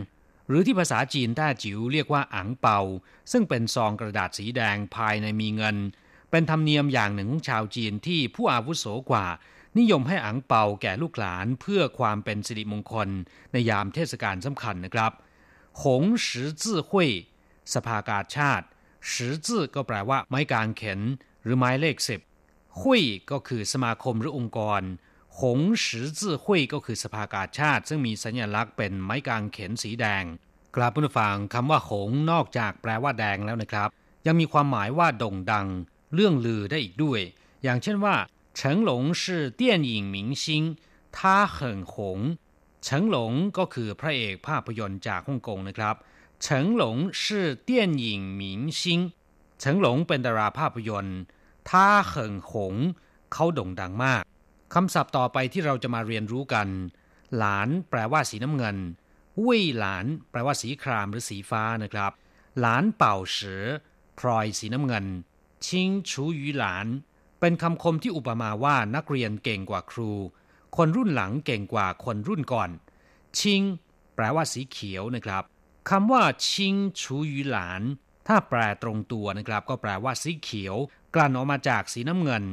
หรือที่ภาษาจีนแต้จิ๋วเรียกว่าอังเปา ซึ่งเป็นซองกระดาษสีแดงภายในมีเงิน เป็นธรรมเนียมอย่างหนึ่งของชาวจีนที่ผู้อาวุโสกว่า นิยมให้อังเปาแก่ลูกหลานเพื่อความเป็นสิริมงคล ในยามเทศกาลสำคัญนะครับ หงสือจื่อหุยสภากาชาติสือจื่อก็แปลว่าไม้กางเขนหรือไม้เลขสิบหุยก็คือสมาคมหรือองค์กร หงสือจื่อหุยก็คือสภากาชาติ ซึ่งมีสัญลักษณ์เป็นไม้กางเขนสีแดงกราบผู้ฟังคำว่าหงนอกจากแปลว่าแดงแล้วนะครับ ยังมีความหมายว่าด่งดัง เรื่องลือได้อีกด้วย อย่างเช่นว่าเฉิงหลงชื่อเตี้าเหิเฉิงหลงก็คือพระเอกภาพยนตร์จากฮ่องกงนะครับเฉิงหลง是电影明星เฉิงหลงเป็นดาราภาพยนตร์ท่าเหิงหงเขาโด่งดังมากคำศัพท์ต่อไปที่เราจะมาเรียนรู้กัน หลานแปลว่าสีน้ำเงินวิ่หลาน แปลว่าสีครามหรือสีฟ้านะครับ หลานเป่าเสือพลอยสีน้ำเงิน ชิงชูหยูหลาน เป็นคำคมที่อุปมาว่านักเรียนเก่งกว่าครู คนรุ่นหลังเก่งกว่าคนรุ่นก่อน ชิง แปลว่าสีเขียวนะครับคำว่า ชิงชูหยูหลาน ถ้าแปลตรงตัวนะครับ ก็แปลว่าสีเขียว กลั่นออกมาจากสีน้ำเงิน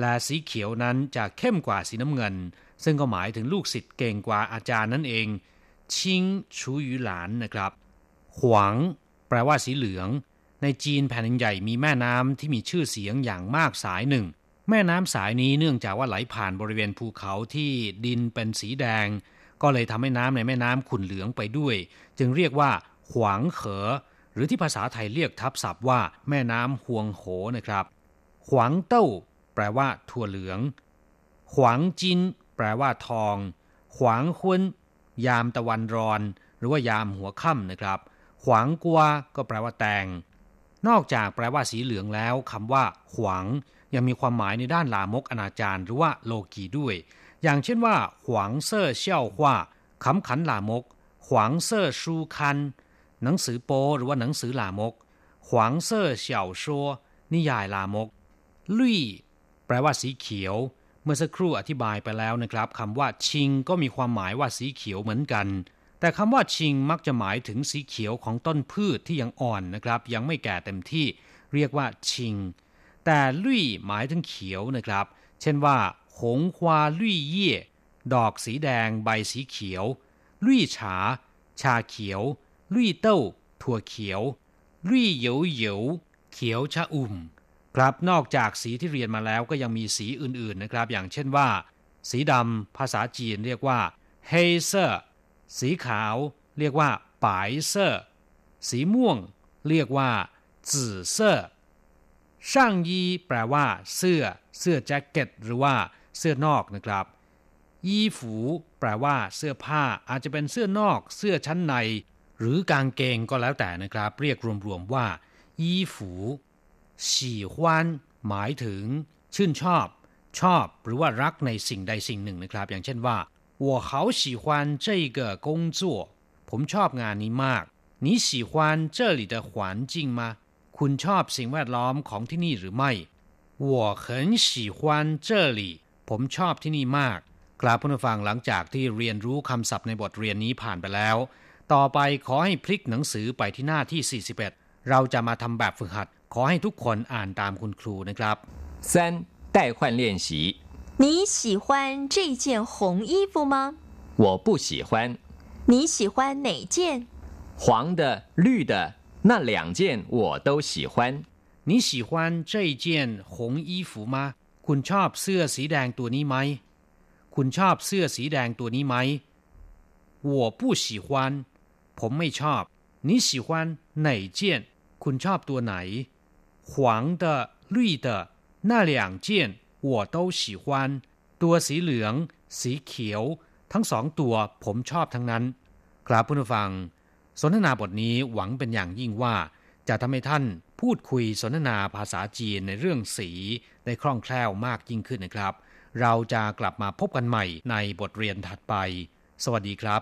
และสีเขียวนั้นจะเข้มกว่าสีน้ำเงิน ซึ่งก็หมายถึงลูกศิษย์เก่งกว่าอาจารย์นั่นเอง ชิงชูหยูหลานนะครับ หวางแปลว่าสีเหลือง ในจีนแผ่นใหญ่มีแม่น้ำที่มีชื่อเสียงอย่างมากสายหนึ่ง แม่น้ำสายนี้เนื่องจากว่าไหลผ่านบริเวณภูเขาที่ดินเป็นสีแดง ก็เลยทำให้น้ำในแม่น้ำขุ่นเหลืองไปด้วย จึงเรียกว่าหวางเขอ หรือที่ภาษาไทยเรียกทับศัพท์ว่าแม่น้ำหวงโหนะครับหวางเต้า แปลว่าถั่วเหลืองหวางจิน แปลว่าทองหวางฮุนยามตะวันรอน หรือว่ายามหัวค่ำนะครับ ขวางกัวก็แปลว่าแตง นอกจากแปลว่าสีเหลืองแล้วคำว่า ขวาง ยังมีความหมายในด้านลามกอนาจารหรือว่าโลกีด้วย อย่างเช่นว่า ขวางเซ่อเชี่ยวฮว่าคำขันลามก ขวางเซ่อชูคัน หนังสือโปหรือว่าหนังสือลามก ขวางเซ่อเสี่ยวชัวนิยายลามก ลุยแปลว่าสีเขียว เมื่อสักครู่อธิบายไปแล้วนะครับคำว่า ชิง ก็มีความหมายว่าสีเขียวเหมือนกัน แต่คำว่าชิงมักจะหมายถึงสีเขียวของต้นพืชที่ยังอ่อนนะครับ ยังไม่แก่เต็มที่เรียกว่าชิง แต่ลุยหมายถึงเขียวนะครับ เช่นว่า หงฮวาลุยเย่ดอกสีแดง ใบสีเขียว ลุยฉา ชาเขียว ลุยเต้า ถั่วเขียว ลุยเหยวเหยวเขียวชะอุ่ม ครับนอกจากสีที่เรียนมาแล้วก็ยังมีสีอื่นๆนะครับ อย่างเช่นว่า สีดำภาษาจีนเรียกว่า黑色 สีขาวเรียกว่า白色 สีม่วงเรียกว่า紫色 上衣 แปลว่า เสื้อ เสื้อแจ็คเก็ต หรือว่าเสื้อนอกนะครับ 衣服 แปลว่า เสื้อผ้าอาจจะเป็นเสื้อนอก เสื้อชั้นใน หรือกางเกงก็แล้วแต่นะครับ เรียกรวมๆว่า 衣服 喜欢หมายถึง ชื่นชอบ ชอบ หรือว่ารักในสิ่งใดสิ่งหนึ่งนะครับ อย่างเช่นว่า 我好喜欢这个工作ผมชอบงานนี้มาก你喜欢这里的环境吗คุณชอบสิ่งแวดล้อมของที่นี่หรือไม่我很喜欢这里ผมชอบที่นี่มากกราบผู้ฟังหลังจากที่เรียนรู้คำศัพท์ในบทเรียนนี้ผ่านไปแล้ว ต่อไปขอให้พลิกหนังสือไปที่หน้าที่ 41 เราจะมาทำแบบฝึกหัดขอให้ทุกคนอ่านตามคุณครูนะครับ三代换练习 你喜欢这件红衣服吗？我不喜欢你喜欢哪件？黄的绿的那两件我都喜欢你喜欢这件红衣服吗คุณชอบเสื้อสีแดงตัวนี้ไหมคุณชอบเสื้อสีแดงตัวนี้ไหม我不喜欢ผมไม่ชอบ你喜欢哪件คุณชอบตัวไหน黄的绿的那两件 我都喜欢ตัวสีเหลือง สีเขียว ทั้งสองตัวผมชอบทั้งนั้น ครับผู้ฟัง สนทนาบทนี้หวังเป็นอย่างยิ่งว่า จะทำให้ท่านพูดคุยสนทนาภาษาจีนในเรื่องสีได้คล่องแคล่วมากยิ่งขึ้นนะครับ เราจะกลับมาพบกันใหม่ในบทเรียนถัดไป สวัสดีครับ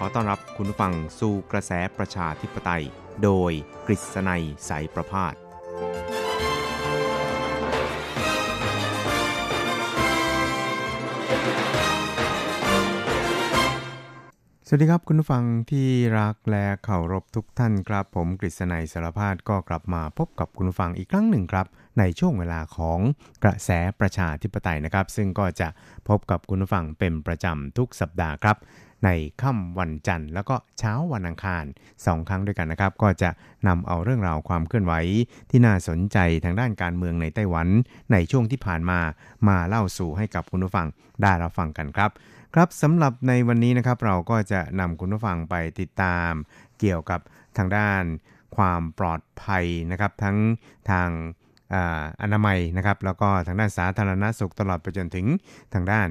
ขอต้อนรับคุณผู้ฟังสู่กระแสประชาธิปไตย โดยกฤษณัยสายประพาสสวัสดีครับคุณผู้ฟังที่รักและเคารพทุกท่านครับ ผมกฤษณัยสารพาดก็กลับมาพบกับคุณผู้ฟังอีกครั้งหนึ่งครับ ในช่วงเวลาของกระแสประชาธิปไตยนะครับ ซึ่งก็จะพบกับคุณผู้ฟังเป็นประจำทุกสัปดาห์ครับ ในค่ำวันจันทร์แล้วก็เช้าวันอังคารสองครั้งด้วยกันนะครับ ก็จะนำเอาเรื่องราวความเคลื่อนไหวที่น่าสนใจทางด้านการเมืองในไต้หวัน ในช่วงที่ผ่านมามาเล่าสู่ให้กับคุณผู้ฟังได้รับฟังกันครับ ครับสำหรับในวันนี้นะครับเราก็จะนำคุณผู้ฟังไปติดตาม เกี่ยวกับทางด้านความปลอดภัยนะครับ ทั้งทางอนามัยนะครับ แล้วก็ทางด้านสาธารณสุขตลอดไปจนถึงทางด้าน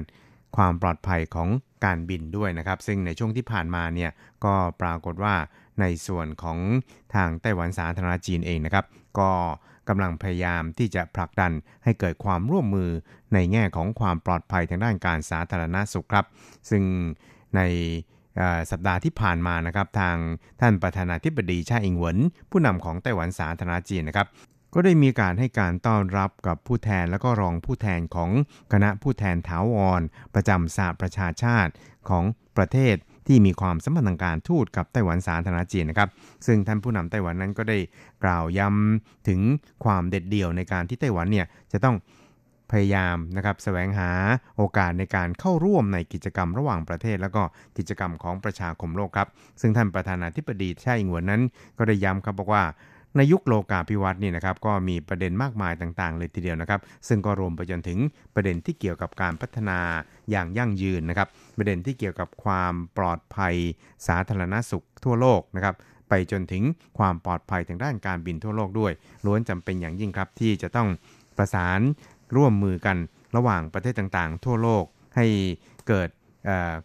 ความปลอดภัยของการบินด้วยนะครับ ซึ่งในช่วงที่ผ่านมาเนี่ยก็ปรากฏว่าในส่วนของทางไต้หวันสาธารณจีนเองนะครับ ก็กำลังพยายามที่จะผลักดันให้เกิดความร่วมมือในแง่ของความปลอดภัยทางด้านการสาธารณสุขครับ ซึ่งในสัปดาห์ที่ผ่านมานะครับ ทางท่านประธานาธิบดีชาอิงเหวินผู้นำของไต้หวันสาธารณจีนนะครับ ก็ได้มีการให้การต้อนรับกับผู้แทนและก็รองผู้แทนของคณะผู้แทนถาวร ประจำสหประชาชาติของประเทศที่มีความสัมพันธ์ทางการทูตกับไต้หวันสาธารณจีนนะครับ ซึ่งท่านผู้นำไต้หวันนั้นก็ได้กล่าวย้ำถึงความเด็ดเดี่ยวในการที่ไต้หวันเนี่ยจะต้องพยายามนะครับแสวงหาโอกาสในการเข้าร่วมในกิจกรรมระหว่างประเทศ แล้วก็กิจกรรมของประชาคมโลกครับ ซึ่งท่านประธานาธิบดีชาอิงหวนนั้น ก็ได้ย้ำครับบอกว่า ในยุคโลกาภิวัตน์นี่นะครับก็มีประเด็นมากมายต่างๆ เลยทีเดียวนะครับ ซึ่งก็รวมไปจนถึงประเด็นที่เกี่ยวกับการพัฒนาอย่างยั่งยืนนะครับ ประเด็นที่เกี่ยวกับความปลอดภัยสาธารณสุขทั่วโลกนะครับไปจนถึงความปลอดภัยทางด้านการบินทั่วโลกด้วย ล้วนจำเป็นอย่างยิ่งครับที่จะต้องประสานร่วมมือกันระหว่างประเทศต่างๆ ทั่วโลกให้เกิด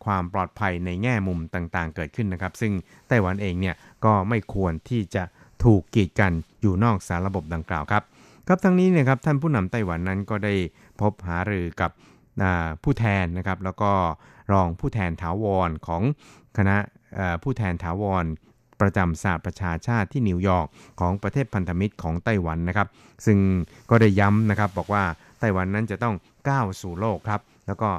ความปลอดภัยในแง่มุมต่างๆ เกิดขึ้นนะครับ ซึ่งไต้หวันเองเนี่ยก็ไม่ควรที่จะ ถูกกีดกันอยู่นอกสารระบบดังกล่าวครับครับทั้งนี้นะครับท่านผู้นำไต้หวันนั้นก็ได้พบหารือกับผู้แทนนะครับแล้วก็รองผู้แทนถาวรของคณะผู้แทนถาวรประจำสหประชาชาติที่นิวยอร์กของประเทศพันธมิตรของไต้หวันนะครับ ซึ่งก็ได้ย้ำนะครับบอกว่าไต้หวันนั้นจะต้องก้าวสู่โลกครับ แล้วก็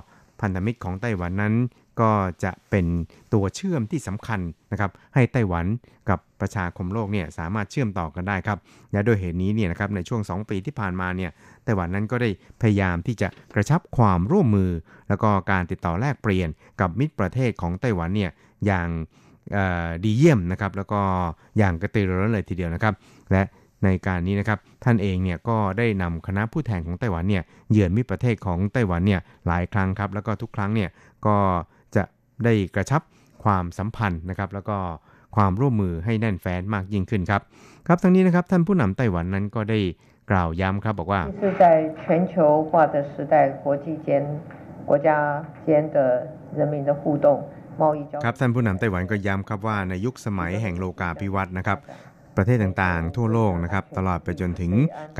พันธมิตรของไต้หวันนั้น ก็จะเป็นตัวเชื่อมที่สำคัญนะครับให้ไต้หวันกับประชาคมโลกเนี่ยสามารถเชื่อมต่อกันได้ครับและโดยเหตุนี้เนี่ยนะครับในช่วง 2 ปีที่ผ่านมาเนี่ยไต้หวันนั้นก็ได้พยายามที่จะกระชับความร่วมมือ แล้วก็การติดต่อแลกเปลี่ยนกับมิตรประเทศของไต้หวันเนี่ยอย่างดีเยี่ยมนะครับแล้วก็อย่างกระตือรือร้นเลยทีเดียวนะครับ และในการนี้นะครับท่านเองเนี่ยก็ได้นำคณะผู้แทนของไต้หวันเนี่ยเยือนมิตรประเทศของไต้หวันเนี่ยหลายครั้งครับแล้วก็ทุกครั้งเนี่ยก็ ได้กระชับความสัมพันธ์นะครับ แล้วก็ความร่วมมือให้แน่นแฟ้นมากยิ่งขึ้นครับ ครับทั้งนี้นะครับท่านผู้นำไต้หวันนั้นก็ได้กล่าวย้ำครับบอกว่า是在全球化的时代国际间国家间的人民的互动ครับท่านผู้นำไต้หวันก็ย้ำครับว่าในยุคสมัยแห่งโลกาภิวัตน์นะครับ ประเทศต่างๆ ทั่วโลกนะครับตลอดไปจนถึง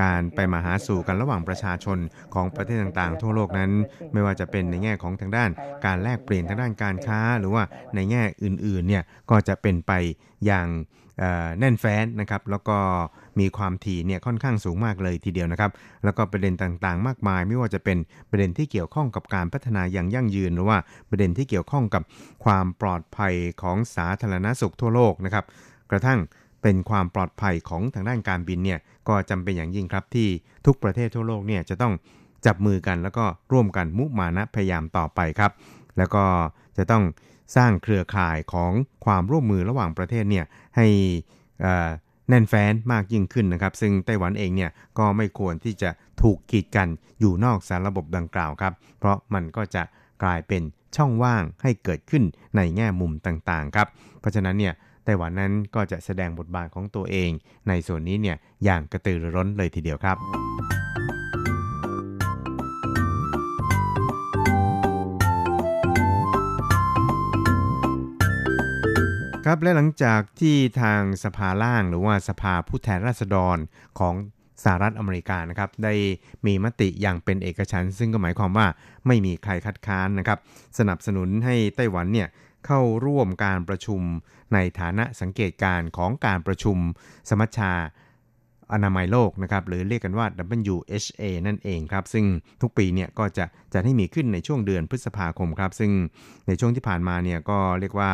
การไปมาหาสู่กันระหว่างประชาชนของประเทศต่างๆ ทั่วโลกนั้น ไม่ว่าจะเป็นในแง่ของทางด้าน การแลกเปลี่ยนทางด้านการค้า หรือว่าในแง่อื่นๆเนี่ยก็จะเป็นไปอย่างแน่นแฟ้นนะครับแล้วก็มีความถี่เนี่ยค่อนข้างสูงมากเลยทีเดียวนะครับ แล้วก็ประเด็นต่างๆ มากมาย ไม่ว่าจะเป็นประเด็นที่เกี่ยวข้องกับการพัฒนาอย่างยั่งยืน หรือว่าประเด็นที่เกี่ยวข้องกับความปลอดภัยของสาธารณสุขทั่วโลกนะครับ กระทั่ง เป็นความปลอดภัยของทางด้านการบินเนี่ยก็จำเป็นอย่างยิ่งครับที่ทุกประเทศทั่วโลกเนี่ยจะต้องจับมือกันแล้วก็ร่วมกันมุมานะพยายามต่อไปครับ แล้วก็จะต้องสร้างเครือข่ายของความร่วมมือระหว่างประเทศเนี่ยให้แน่นแฟ้นมากยิ่งขึ้นนะครับ ซึ่งไต้หวันเองเนี่ยก็ไม่ควรที่จะถูกกีดกันอยู่นอกสารระบบดังกล่าวครับ เพราะมันก็จะกลายเป็นช่องว่างให้เกิดขึ้นในแง่มุมต่างๆครับ เพราะฉะนั้นเนี่ย ไต้หวันนั้นก็จะแสดงบทบาทของตัวเอง ในส่วนนี้เนี่ยอย่างกระตือรือร้นเลยทีเดียวครับครับและหลังจากที่ทางสภาล่างหรือว่าสภาผู้แทนราษฎรของสหรัฐอเมริกานะครับได้มีมติอย่างเป็นเอกฉันซึ่งก็หมายความว่าไม่มีใครคัดค้านนะครับ สนับสนุนให้ไต้หวันเนี่ย เข้าร่วมการประชุมในฐานะสังเกตการของการประชุมสมัชชาอนามัยโลกนะครับหรือเรียกกันว่า WHA นั่นเองครับซึ่งทุกปีเนี่ยก็จะจะให้มีขึ้นในช่วงเดือนพฤษภาคมครับ ซึ่งในช่วงที่ผ่านมาเนี่ยก็เรียกว่า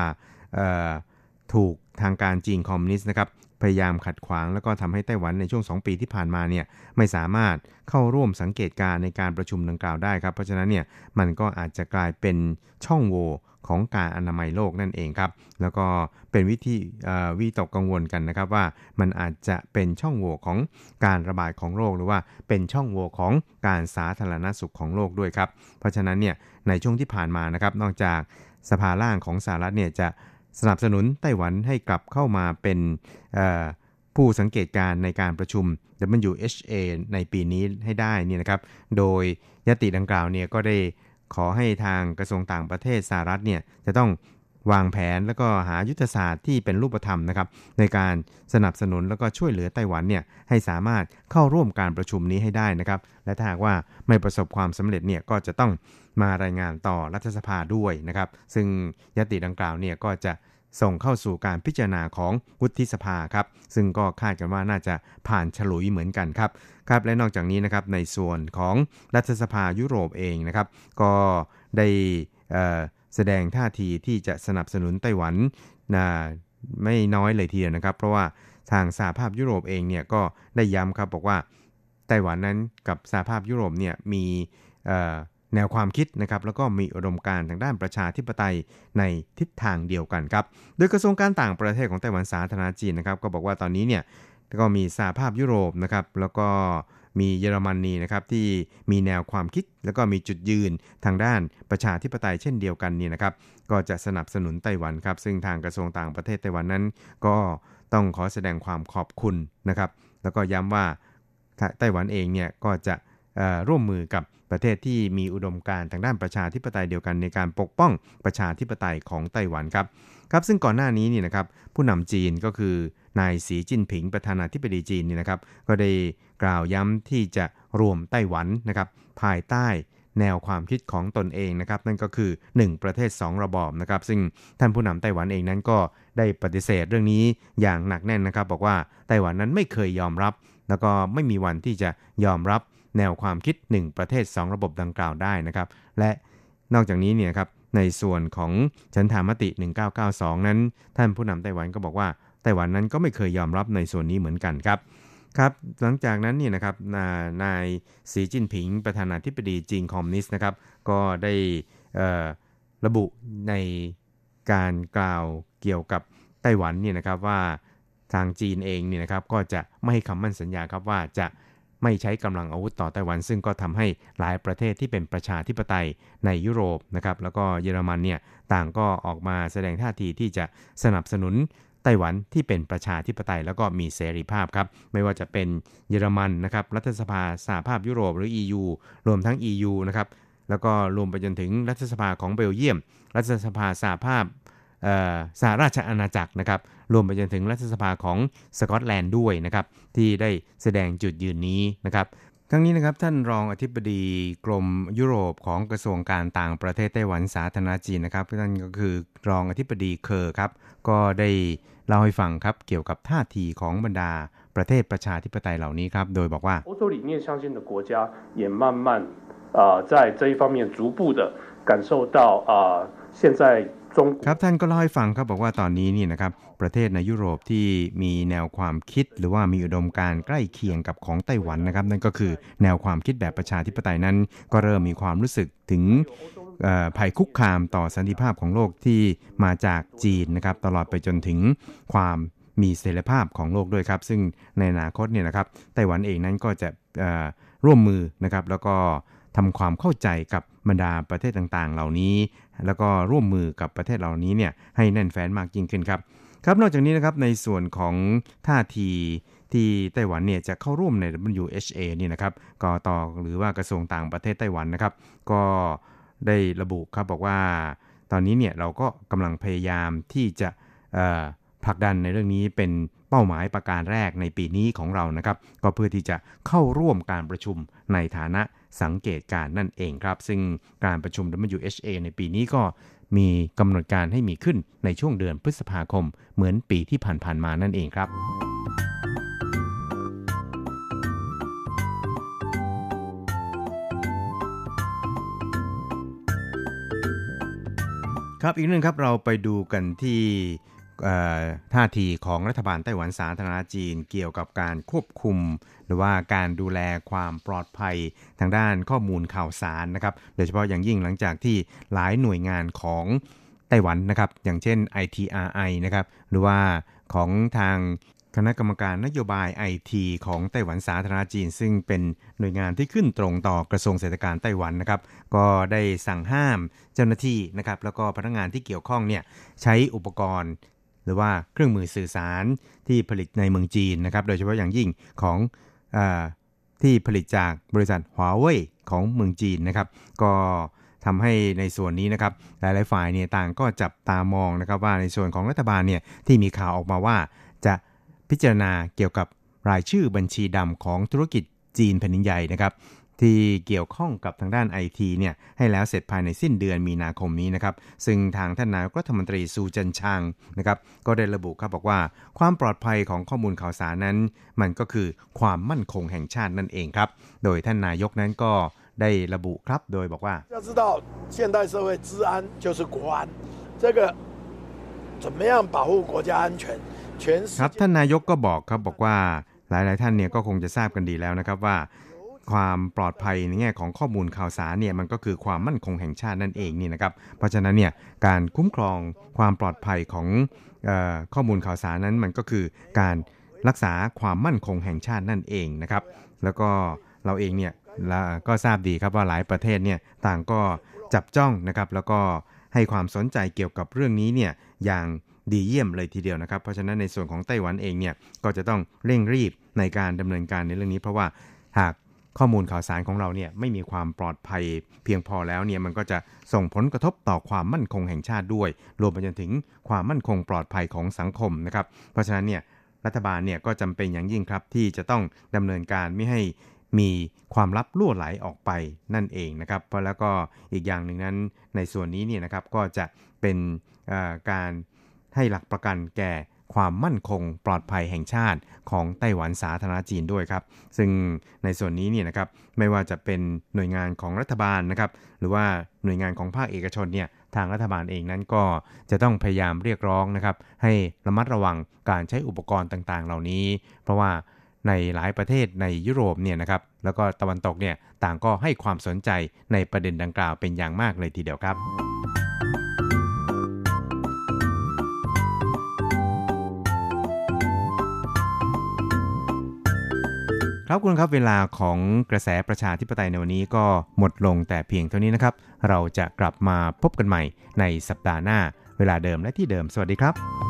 ถูกทางการจีนคอมมิวนิสต์นะครับพยายามขัดขวางแล้วก็ทำให้ไต้หวันในช่วง 2 ปีที่ผ่านมาเนี่ยไม่สามารถเข้าร่วมสังเกตการในการประชุมดังกล่าวได้ครับ เพราะฉะนั้นเนี่ยมันก็อาจจะกลายเป็นช่องโหว่ ของการอนามัยโลกนั่นเองครับ แล้วก็เป็นวิธีวิตกกังวลกันนะครับว่ามันอาจจะเป็นช่องโหว่ของการระบาดของโรคหรือว่าเป็นช่องโหว่ของการสาธารณสุขของโลกด้วยครับ เพราะฉะนั้นเนี่ยในช่วงที่ผ่านมานะครับ นอกจากสภาล่างของสหรัฐเนี่ยจะสนับสนุนไต้หวันให้กลับเข้ามาเป็นผู้สังเกตการในการประชุม WHA ในปีนี้ให้ได้นี่นะครับ โดยยติดังกล่าวเนี่ยก็ได้ ขอให้ทางกระทรวงต่างประเทศสหรัฐเนี่ยจะต้องวางแผนแล้วก็หายุทธศาสตร์ที่เป็นรูปธรรมนะครับในการสนับสนุนแล้วก็ช่วยเหลือไต้หวันเนี่ยให้สามารถเข้าร่วมการประชุมนี้ให้ได้นะครับและถ้าหากว่าไม่ประสบความสำเร็จเนี่ยก็จะต้องมารายงานต่อรัฐสภาด้วยนะครับซึ่งยติดังกล่าวเนี่ยก็จะ ส่งเข้าสู่การพิจารณาของวุฒิสภาครับ ซึ่งก็คาดกันว่าน่าจะผ่านฉลุยเหมือนกันครับครับและนอกจากนี้นะครับในส่วนของรัฐสภายุโรปเองนะครับ ก็ได้แสดงท่าทีที่จะสนับสนุนไต้หวันนะไม่น้อยเลยทีเดียวนะครับ เพราะว่าทางสหภาพยุโรปเองเนี่ยก็ได้ย้ำครับบอกว่าไต้หวันนั้นกับสหภาพยุโรปเนี่ยมี แนวความคิดนะครับแล้วก็มีอุดมการณ์ทางด้านประชาธิปไตยในทิศทางเดียวกันครับโดยกระทรวงการต่างประเทศของไต้หวันสาธารณจีนนะครับก็บอกว่าตอนนี้เนี่ยก็มีสหภาพยุโรปนะครับแล้วก็มีเยอรมนนีนะครับที่มีแนวความคิด แล้วก็มีจุดยืนทางด้านประชาธิปไตยเช่นเดียวกันนี่นะครับก็จะสนับสนุนไต้หวันครับซึ่งทางกระทรวงต่างประเทศไต้หวันนั้น ก็ต้องขอแสดงความขอบคุณนะครับแล้วก็ย้ำว่าไต้หวันเองเนี่ยก็จะร่วมมือกับ ประเทศที่มีอุดมการทางด้านประชาธิปไตยเดียวกันในการปกป้องประชาธิปไตยของไต้หวันครับครับซึ่งก่อนหน้านี้นี่นะครับผู้นำจีนก็คือนายสีจิ้นผิงประธานาธิบดีจีนนี่นะครับ ก็ได้กล่าวย้ำที่จะรวมไต้หวันนะครับภายใต้แนวความคิดของตนเองนะครับ นั่นก็คือ 1 ประเทศ 2 ระบอบนะครับ ซึ่งท่านผู้นำไต้หวันเองนั้นก็ได้ปฏิเสธเรื่องนี้อย่างหนักแน่นนะครับ บอกว่าไต้หวันนั้นไม่เคยยอมรับ แล้วก็ไม่มีวันที่จะยอมรับ แนวความคิด 1 ประเทศ 2 ระบบดังกล่าวได้นะครับ และนอกจากนี้เนี่ยครับในส่วนของฉันธามติ 1992 นั้น ท่านผู้นำไต้หวันก็บอกว่าไต้หวันนั้นก็ไม่เคยยอมรับในส่วนนี้เหมือนกันครับครับหลังจากนั้นนี่นะครับนายสีจิ้นผิงประธานาธิบดีจีนคอมมิวนิสต์นะครับ ก็ได้ระบุในการกล่าวเกี่ยวกับไต้หวันเนี่ยนะครับว่าทางจีนเองเนี่ยนะครับก็จะไม่ให้คำมั่นสัญญาครับว่าจะ ไม่ใช้กำลังอาวุธต่อไต้หวัน ซึ่งก็ทำให้หลายประเทศที่เป็นประชาธิปไตยในยุโรปนะครับแล้วก็เยอรมันเนี่ยต่างก็ออกมาแสดงท่าทีที่จะสนับสนุนไต้หวันที่เป็นประชาธิปไตยแล้วก็มีเสรีภาพครับ ไม่ว่าจะเป็นเยอรมันนะครับรัฐสภาสหภาพยุโรปหรือ EU รวมทั้ง EU นะครับแล้วก็รวมไปจนถึงรัฐสภาของเบลเยียม รัฐสภาสหภาพ สหราชอาณาจักรนะครับรวมไปจนถึงรัฐสภาของสกอตแลนด์ด้วยนะครับที่ได้แสดงจุดยืนนี้นะครับทั้งนี้นะครับท่านรองอธิบดีกรมยุโรปของกระทรวงการต่างประเทศไต้หวันสาธารณจีนนะครับท่านก็คือรองอธิบดีเคอร์ครับก็ได้เล่าให้ฟังครับเกี่ยวกับท่าทีของบรรดา ประเทศประชาธิปไตยเหล่านี้ครับ โดยบอกว่า欧洲理念相信的国家也慢慢啊、呃、在这一方面逐步的感受到啊、呃、现在 ครับท่านก็เล่าให้ฟังครับบอกว่าตอนนี้นี่นะครับประเทศในยุโรปที่มีแนวความคิด หรือว่ามีอุดมการณ์ใกล้เคียงกับของไต้หวันนะครับ นั่นก็คือแนวความคิดแบบประชาธิปไตยนั้น ก็เริ่มมีความรู้สึกถึงภัยคุกคามต่อสันติภาพของโลกที่มาจากจีนนะครับตลอดไปจนถึงความมีเสรีภาพของโลกด้วยครับ ซึ่งในอนาคตเนี่ยนะครับไต้หวันเองนั้นก็จะร่วมมือนะครับแล้วก็ ทำความเข้าใจกับบรรดาประเทศต่างๆ เหล่านี้ แล้วก็ร่วมมือกับประเทศเหล่านี้เนี่ยให้แน่นแฟ้นมากยิ่งขึ้นครับครับนอกจากนี้นะครับในส่วนของท่าทีที่ไต้หวันเนี่ยจะเข้าร่วมใน WHA นี่นะครับกตหรือว่ากระทรวงต่างประเทศไต้หวันนะครับ ก็ได้ระบุครับบอกว่า ตอนนี้เนี่ยเราก็กำลังพยายามที่จะผลักดันในเรื่องนี้เป็นเป้าหมายประการแรกในปีนี้ของเรานะครับ ก็เพื่อที่จะเข้าร่วมการประชุมในฐานะ สังเกตการนั่นเองครับ ซึ่งการประชุม WHA ในปีนี้ก็มีกำหนดการให้มีขึ้นในช่วงเดือนพฤษภาคม เหมือนปีที่ผ่านๆมานั่นเองครับครับอีกหนึ่งครับเราไปดูกันที่ ท่าทีของรัฐบาลไต้หวันสาธารณจีน เกี่ยวกับการควบคุม หรือว่าการดูแลความปลอดภัยทางด้านข้อมูลข่าวสารนะครับโดยเฉพาะอย่างยิ่งหลังจากที่หลายหน่วยงานของไต้หวันนะครับอย่างเช่น ITRI นะครับหรือว่าของทางคณะกรรมการนโยบายไอทีของไต้หวันสาธารณจีน ซึ่งเป็นหน่วยงานที่ขึ้นตรงต่อกระทรวงเศรษฐการไต้หวันนะครับ ก็ได้สั่งห้ามเจ้าหน้าที่นะครับ แล้วก็พนักงานที่เกี่ยวข้องเนี่ยใช้อุปกรณ์ หรือว่าเครื่องมือสื่อสารที่ผลิตในเมืองจีนนะครับ โดยเฉพาะอย่างยิ่งของอที่ผลิตจากบริษัทหัวเว่ยของเมืองจีนนะครับ ก็ทำให้ในส่วนนี้นะครับหลายๆฝ่ายเนี่ยต่างก็จับตามองนะครับว่าในส่วนของรัฐบาลเนี่ยที่มีข่าวออกมาว่า จะพิจารณาเกี่ยวกับรายชื่อบัญชีดำของธุรกิจจีนแผ่นดินใหญ่นะครับ ที่เกี่ยวข้องกับทางด้านไอทีเนี่ยให้แล้วเสร็จภายในสิ้นเดือนมีนาคมนี้นะครับ ซึ่งทางท่านนายกรัฐมนตรีซูจันชางนะครับก็ได้ระบุครับบอกว่าความปลอดภัยของข้อมูลข่าวสารนั้น มันก็คือความมั่นคงแห่งชาตินั่นเองครับ โดยท่านนายกนั้นก็ได้ระบุครับโดยบอกว่า要知道现代社会治安就是国安这个怎么样保护国家安全全ครับท่านนายกก็บอกครับบอกว่าหลายๆท่านเนี่ยก็คงจะทราบกันดีแล้วนะครับว่า ความปลอดภัยในแง่ของข้อมูลข่าวสารเนี่ยมันก็คือความมั่นคงแห่งชาตินั่นเองนี่นะครับ เพราะฉะนั้นเนี่ยการคุ้มครองความปลอดภัยของออข้อมูลข่าวสารนั้นมันก็คือการรักษาความมั่นคงแห่งชาตินั่นเองนะครับ แล้วก็เราเองเนี่ยก็ทราบดีครับว่าหลายประเทศเนี่ยต่างก็จับจ้องนะครับ แล้วก็ให้ความสนใจเกี่ยวกับเรื่องนี้เนี่ยอย่างดีเยี่ยมเลยทีเดียวนะครับ เพราะฉะนั้นในส่วนของไต้หวันเองเนี่ยก็จะต้องเร่งรีบในการดำเนินการในเรื่องนี้ เพราะว่าหาก ข้อมูลข่าวสารของเราเนี่ยไม่มีความปลอดภัย เพียงพอแล้วเนี่ยมันก็จะส่งผลกระทบต่อความมั่นคงแห่งชาติด้วย รวมไปจนถึงความมั่นคงปลอดภัยของสังคมนะครับ เพราะฉะนั้นเนี่ยรัฐบาลเนี่ยก็จำเป็นอย่างยิ่งครับที่จะต้องดำเนินการไม่ให้มีความลับล่วไหลออกไปนั่นเองนะครับเพราะแล้วก็อีกอย่างหนึ่งนั้นในส่วนนี้เนี่ยนะครับก็จะเป็นการให้หลักประกันแก่ ความมั่นคงปลอดภัยแห่งชาติของไต้หวันสาธารณจีนด้วยครับ ซึ่งในส่วนนี้เนี่ยนะครับไม่ว่าจะเป็นหน่วยงานของรัฐบาลนะครับ หรือว่าหน่วยงานของภาคเอกชนเนี่ยทางรัฐบาลเองนั้นก็จะต้องพยายามเรียกร้องนะครับ ให้ระมัดระวังการใช้อุปกรณ์ต่างๆ เหล่านี้ เพราะว่าในหลายประเทศในยุโรปเนี่ยนะครับแล้วก็ตะวันตกเนี่ยต่างก็ให้ความสนใจในประเด็นดังกล่าวเป็นอย่างมากเลยทีเดียวครับ ครับคุณครับเวลาของกระแสประชาธิปไตยในวันนี้ก็หมดลงแต่เพียงเท่านี้นะครับ เราจะกลับมาพบกันใหม่ในสัปดาห์หน้า เวลาเดิมและที่เดิม สวัสดีครับ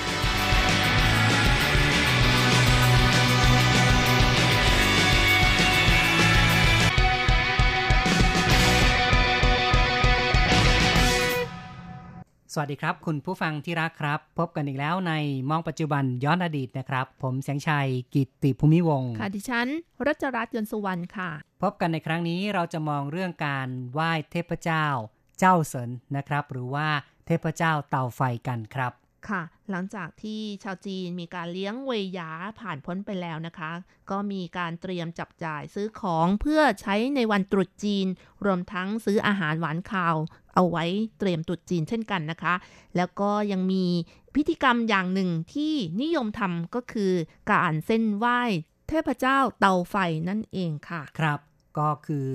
สวัสดีครับ คุณผู้ฟังที่รักครับ พบกันอีกแล้วในมองปัจจุบันย้อนอดีตนะครับ ผมแสงชัยกิตติภูมิวงศ์ค่ะดิฉันรจรัตน์ยนต์สุวรรณค่ะ พบกันในครั้งนี้เราจะมองเรื่องการไหว้เทพเจ้า เจ้าเสินนะครับ หรือว่าเทพเจ้าเตาไฟกันครับ ค่ะ หลังจากที่ชาวจีนมีการเลี้ยงเวยหยาผ่านพ้นไปแล้วนะคะ ก็มีการเตรียมจับจ่ายซื้อของเพื่อใช้ในวันตรุษจีน รวมทั้งซื้ออาหารหวานข้าว เอาไว้เตรียมตรุษจีนเช่นกันนะคะ แล้วก็ยังมีพิธีกรรมอย่างหนึ่งที่นิยมทำก็คือการเส้นไหว้เทพเจ้าเตาไฟนั่นเองค่ะ ครับ ก็คือ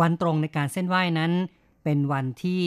วันตรงในการเส้นไหว้นั้น เป็นวันที่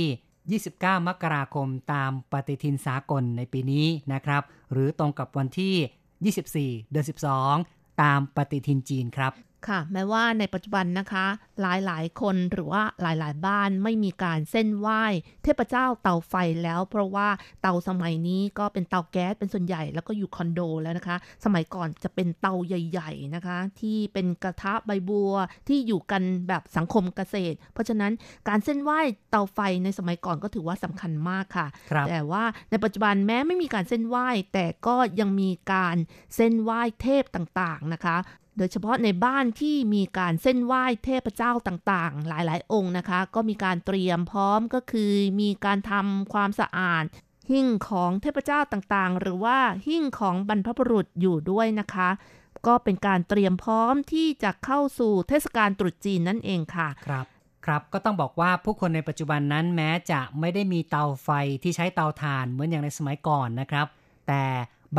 29 มกราคมตามปฏิทินสากลในปีนี้นะครับ หรือตรงกับวันที่ 24 เดือน 12 ตามปฏิทินจีนครับ ค่ะ แม้ว่าในปัจจุบันนะคะ หลายๆ คนหรือว่าหลายๆ บ้านไม่มีการเส้นไหว้เทพเจ้าเตาไฟแล้ว เพราะว่าเตาสมัยนี้ก็เป็นเตาแก๊สเป็นส่วนใหญ่แล้วก็อยู่คอนโดแล้วนะคะ สมัยก่อนจะเป็นเตาใหญ่ ๆนะคะ ที่เป็นกระทะใบบัวที่อยู่กันแบบสังคมเกษตร เพราะฉะนั้นการเส้นไหว้เตาไฟในสมัยก่อนก็ถือว่าสำคัญมากค่ะครับแต่ว่าในปัจจุบันแม้ไม่มีการเส้นไหว้แต่ก็ยังมีการเส้นไหว้เทพต่างๆนะคะ โดยเฉพาะในบ้านที่มีการเส้นไหว้เทพเจ้าต่างๆ หลายๆ องค์นะคะ ก็มีการเตรียมพร้อมก็คือมีการทำความสะอาด หิ้งของเทพเจ้าต่างๆ หรือว่าหิ้งของบรรพบุรุษอยู่ด้วยนะคะ ก็เป็นการเตรียมพร้อมที่จะเข้าสู่เทศกาลตรุษจีนนั่นเองค่ะครับครับก็ต้องบอกว่าผู้คนในปัจจุบันนั้นแม้จะไม่ได้มีเตาไฟที่ใช้เตาถ่านเหมือนอย่างในสมัยก่อนนะครับ แต่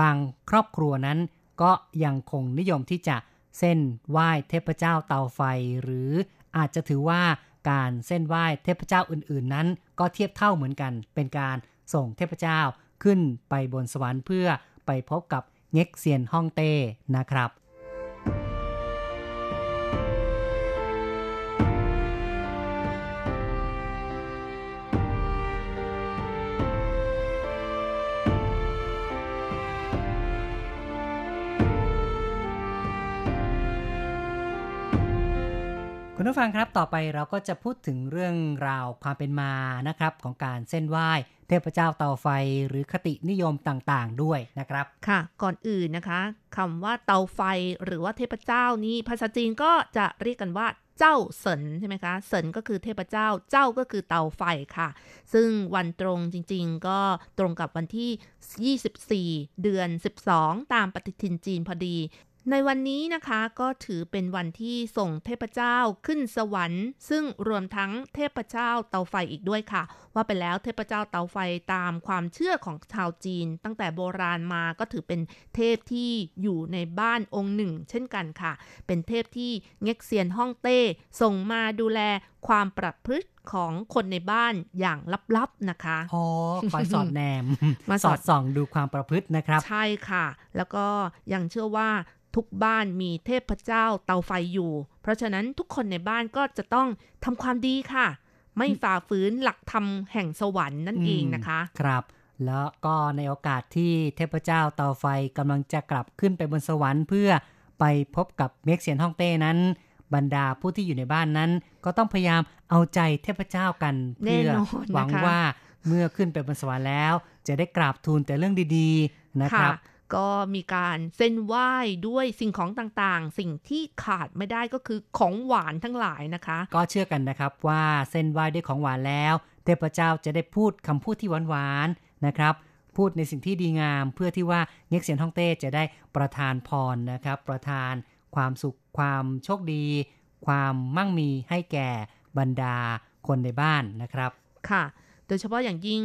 บางครอบครัวนั้นก็ยังคงนิยมที่จะ เส้นไหว้เทพเจ้าเตาไฟ หรืออาจจะถือว่าการเส้นไหว้เทพเจ้าอื่น ๆ นั้น ก็เทียบเท่าเหมือนกัน เป็นการส่งเทพเจ้าขึ้นไปบนสวรรค์เพื่อไปพบกับเง็กเซียนฮ่องเต้นะครับ คุณผู้ฟังครับต่อไปเราก็จะพูดถึงเรื่องราวความเป็นมานะครับ ของการเส้นไหว้เทพเจ้าเตาไฟหรือคตินิยมต่างๆ ด้วยนะครับค่ะ ก่อนอื่นนะคะคำว่าเตาไฟหรือว่าเทพเจ้านี้ภาษาจีนก็จะเรียกกันว่าเจ้าเสินใช่ไหมคะเสินก็คือเทพเจ้าเจ้าก็คือเตาไฟค่ะ ซึ่งวันตรงจริงๆ ก็ตรงกับวันที่ 24 เดือน 12 ตามปฏิทินจีนพอดี ในวันนี้นะคะก็ถือเป็นวันที่ส่งเทพเจ้าขึ้นสวรรค์ ซึ่งรวมทั้งเทพเจ้าเตาไฟอีกด้วยค่ะ ว่าไปแล้วเทพเจ้าเตาไฟตามความเชื่อของชาวจีน ตั้งแต่โบราณมาก็ถือเป็นเทพที่อยู่ในบ้านองค์หนึ่ง เช่นกันค่ะ เป็นเทพที่เง็กเซียนฮ่องเต้ส่งมาดูแลความประพฤติของคนในบ้านอย่างลับๆนะคะ อ๋อ คอยสอดแนม มาสสออดดส่องดูความประพฤตินะครับ ใช่ค่ะ แล้วก็ยังเชื่อว่า ทุกบ้านมีเทพเจ้าเตาไฟอยู่ เพราะฉะนั้นทุกคนในบ้านก็จะต้องทำความดีค่ะ ไม่ฝ่าฝืนหลักธรรมแห่งสวรรค์นั่นเองนะคะ ครับ แล้วก็ในโอกาสที่เทพเจ้าเตาไฟกำลังจะกลับขึ้นไปบนสวรรค์เพื่อไปพบกับเม็กเซียนฮ่องเต้นั้น บรรดาผู้ที่อยู่ในบ้านนั้น ก็ต้องพยายามเอาใจเทพเจ้ากันแน่เพื่อนอนนะคะหวังว่าเมื่อขึ้นไปบนสวรรค์แล้ว จะได้กราบทูลแต่เรื่องดี ๆ นะครับ ก็มีการเส้นไหว้ด้วยสิ่งของต่างๆ สิ่งที่ขาดไม่ได้ก็คือของหวานทั้งหลายนะคะ ก็เชื่อกันนะครับว่าเส้นไหว้ด้วยของหวานแล้ว เทพเจ้าจะได้พูดคำพูดที่หวานๆนะครับ พูดในสิ่งที่ดีงาม เพื่อที่ว่าเง็กเซียนฮ่องเต้จะได้ประทานพรนะครับ ประทานความสุขความโชคดี ความมั่งมีให้แก่บรรดาคนในบ้านนะครับค่ะ โดยเฉพาะอย่างยิ่ง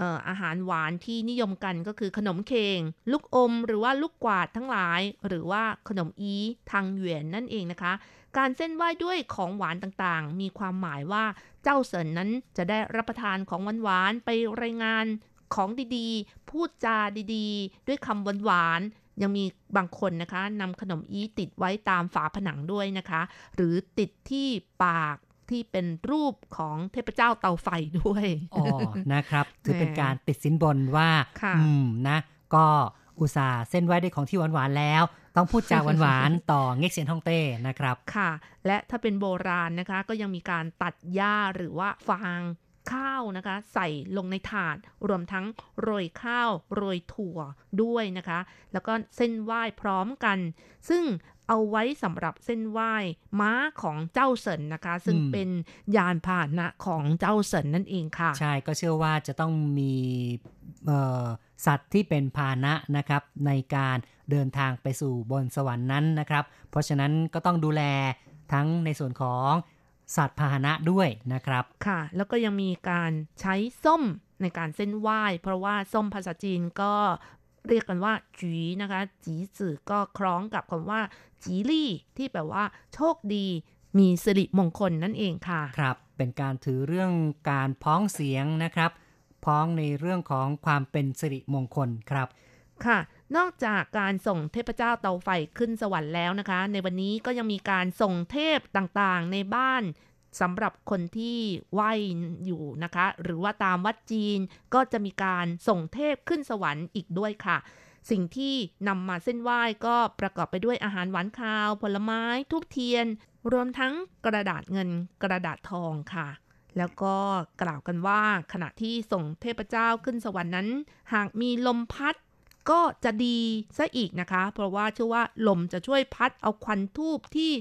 ออาหารหวานที่นิยมกันก็คือขนมเคงลูกอม หรือว่าลูกกวาดทั้งหลาย หรือว่าขนมอีทางเหวียนนั่นเองนะคะ การเส้นไหว้ด้วยของหวานต่างๆ มีความหมายว่าเจ้าเสินนั้นจะได้รับประทานของหวานๆไปรายงานของดีๆ พูดจาดีๆ ด้วยคำหวานๆยังมีบางคนนะคะนำขนมอีติดไว้ตามฝาผนังด้วยนะคะ หรือติดที่ปาก ที่เป็นรูปของเทพเจ้าเตาไฟด้วยอ๋อนะครับถือเป็นการติดสินบนว่าค่ะอืมนะก็อุตส่าห์เส้นไว้ด้วยของที่หวานๆแล้ว ต้องพูดจาหวานๆต่อเง็กเซียนฮ่องเต้นะครับค่ะ และถ้าเป็นโบราณนะคะ ก็ยังมีการตัดหญ้าหรือว่าฟางข้าวนะคะ ใส่ลงในถาด รวมทั้งโรยข้าว โรยถั่วด้วยนะคะ แล้วก็เส้นไหว้พร้อมกัน ซึ่ง เอาไว้สำหรับเส้นไหว้ม้าของเจ้าเสินนะคะ ซึ่งอืมเป็นยานพาหนะของเจ้าเสินนั่นเองค่ะ ใช่ก็เชื่อว่าจะต้องมีเอ่อสัตว์ที่เป็นพาหนะนะครับในการเดินทางไปสู่บนสวรรค์นั้นนะครับ เพราะฉะนั้นก็ต้องดูแลทั้งในส่วนของสัตว์พาหนะด้วยนะครับค่ะ แล้วก็ยังมีการใช้ส้มในการเส้นไหว้ เพราะว่าส้มภาษาจีนก็ เรียกกันว่าจีนะคะ จีจือก็คล้องกับคำว่า จีลี่ ที่แปลว่า โชคดี มีสิริมงคลนั่นเองค่ะ ครับ เป็นการถือเรื่องการพ้องเสียงนะครับ พ้องในเรื่องของความเป็นสิริมงคลครับ ค่ะนอกจากการส่งเทพเจ้าเตาไฟขึ้นสวรรค์แล้วนะคะ ในวันนี้ก็ยังมีการส่งเทพต่างๆ ในบ้าน สำหรับคนที่ไหวอยู่นะคะ หรือว่าตามวัดจีนก็จะมีการส่งเทพขึ้นสวรรค์อีกด้วยค่ะ สิ่งที่นำมาเส้นไหว้ก็ประกอบไปด้วยอาหารหวานคาว ผลไม้ทูบเทียน รวมทั้งกระดาษเงินกระดาษทองค่ะแล้วก็กล่าวกันว่าขณะที่ส่งเทพเจ้าขึ้นสวรรค์นั้น หากมีลมพัดก็จะดีซะอีกนะคะ เพราะว่าเชื่อว่าลมจะช่วยพัดเอาควันทูบที่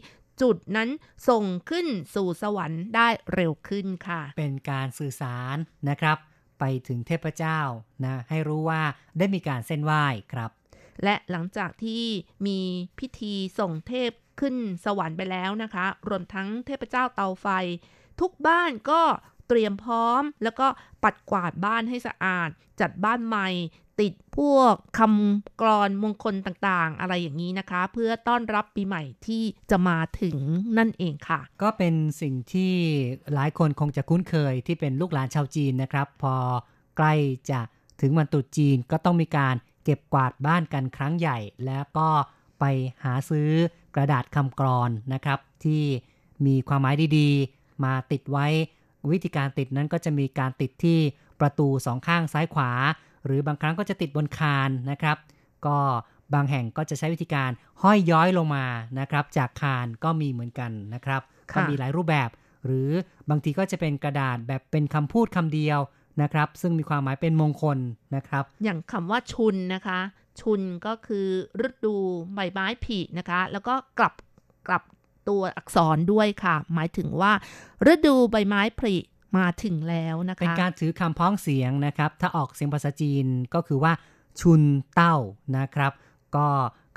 จุดนั้นส่งขึ้นสู่สวรรค์ได้เร็วขึ้นค่ะ เป็นการสื่อสารนะครับ ไปถึงเทพเจ้านะให้รู้ว่าได้มีการเส้นไหว้ครับ และหลังจากที่มีพิธีส่งเทพขึ้นสวรรค์ไปแล้วนะคะ รวมทั้งเทพเจ้าเตาไฟ ทุกบ้านก็ เตรียมพร้อม แล้วก็ปัดกวาดบ้านให้สะอาด จัดบ้านใหม่ ติดพวกคำกรอนมงคลต่างๆ อะไรอย่างนี้นะคะ เพื่อต้อนรับปีใหม่ที่จะมาถึงนั่นเองค่ะ ก็เป็นสิ่งที่หลายคนคงจะคุ้นเคยที่เป็นลูกหลานชาวจีนนะครับ พอใกล้จะถึงวันตรุษจีนก็ต้องมีการเก็บกวาดบ้านกันครั้งใหญ่ แล้วก็ไปหาซื้อกระดาษคำกรอนนะครับ ที่มีความหมายดีๆ มาติดไว้ วิธีการติดนั้นก็จะมีการติดที่ประตูสองข้างซ้ายขวา หรือบางครั้งก็จะติดบนคานนะครับ ก็บางแห่งก็จะใช้วิธีการห้อยย้อยลงมานะครับ จากคานก็มีเหมือนกันนะครับค่ะก็มีหลายรูปแบบ หรือบางทีก็จะเป็นกระดาษแบบเป็นคำพูดคำเดียวนะครับ ซึ่งมีความหมายเป็นมงคลนะครับ อย่างคำว่าชุนนะคะ ชุนก็คือฤดูใบไม้ผลินะคะ แล้วก็กลับกลับ ตัวอักษรด้วยค่ะ หมายถึงว่า ฤดูใบไม้ผลิมาถึงแล้วนะคะ เป็นการถือคำพ้องเสียงนะครับ ถ้าออกเสียงภาษาจีนก็คือว่า ชุนเต้านะครับ ก็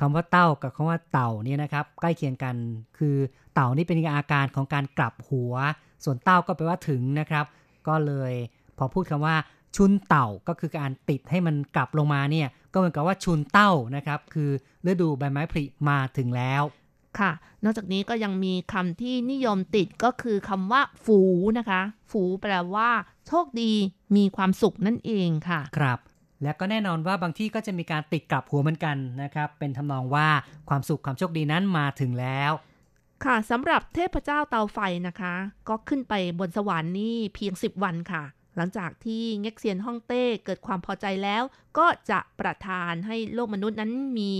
คำว่าเต้ากับคำว่าเต่าเนี่ยนะครับใกล้เคียงกันคือเต่านี่เป็นอาการของการกลับหัว ส่วนเต้าก็แปลว่าถึงนะครับ ก็เลยพอพูดคำว่าชุนเต่าก็คือการติดให้มันกลับลงมาเนี่ยก็เหมือนกับว่าชุนเต้านะครับ คือฤดูใบไม้ผลิมาถึงแล้ว ค่ะ นอกจากนี้ก็ยังมีคำที่นิยมติดก็คือคำว่า ฝูนะคะ ฝูแปลว่า โชคดี มีความสุขนั่นเองค่ะ ครับ และก็แน่นอนว่าบางที่ก็จะมีการติดกลับหัวเหมือนกันนะครับ เป็นทำนองว่าความสุขความโชคดีนั้นมาถึงแล้ว ค่ะสำหรับเทพเจ้าเตาไฟนะคะ ก็ขึ้นไปบนสวรรค์นี่เพียง 10 วันค่ะหลังจากที่เง็กเซียนฮ่องเต้เกิดความพอใจแล้ว ก็จะประทานให้โลกมนุษย์นั้นมี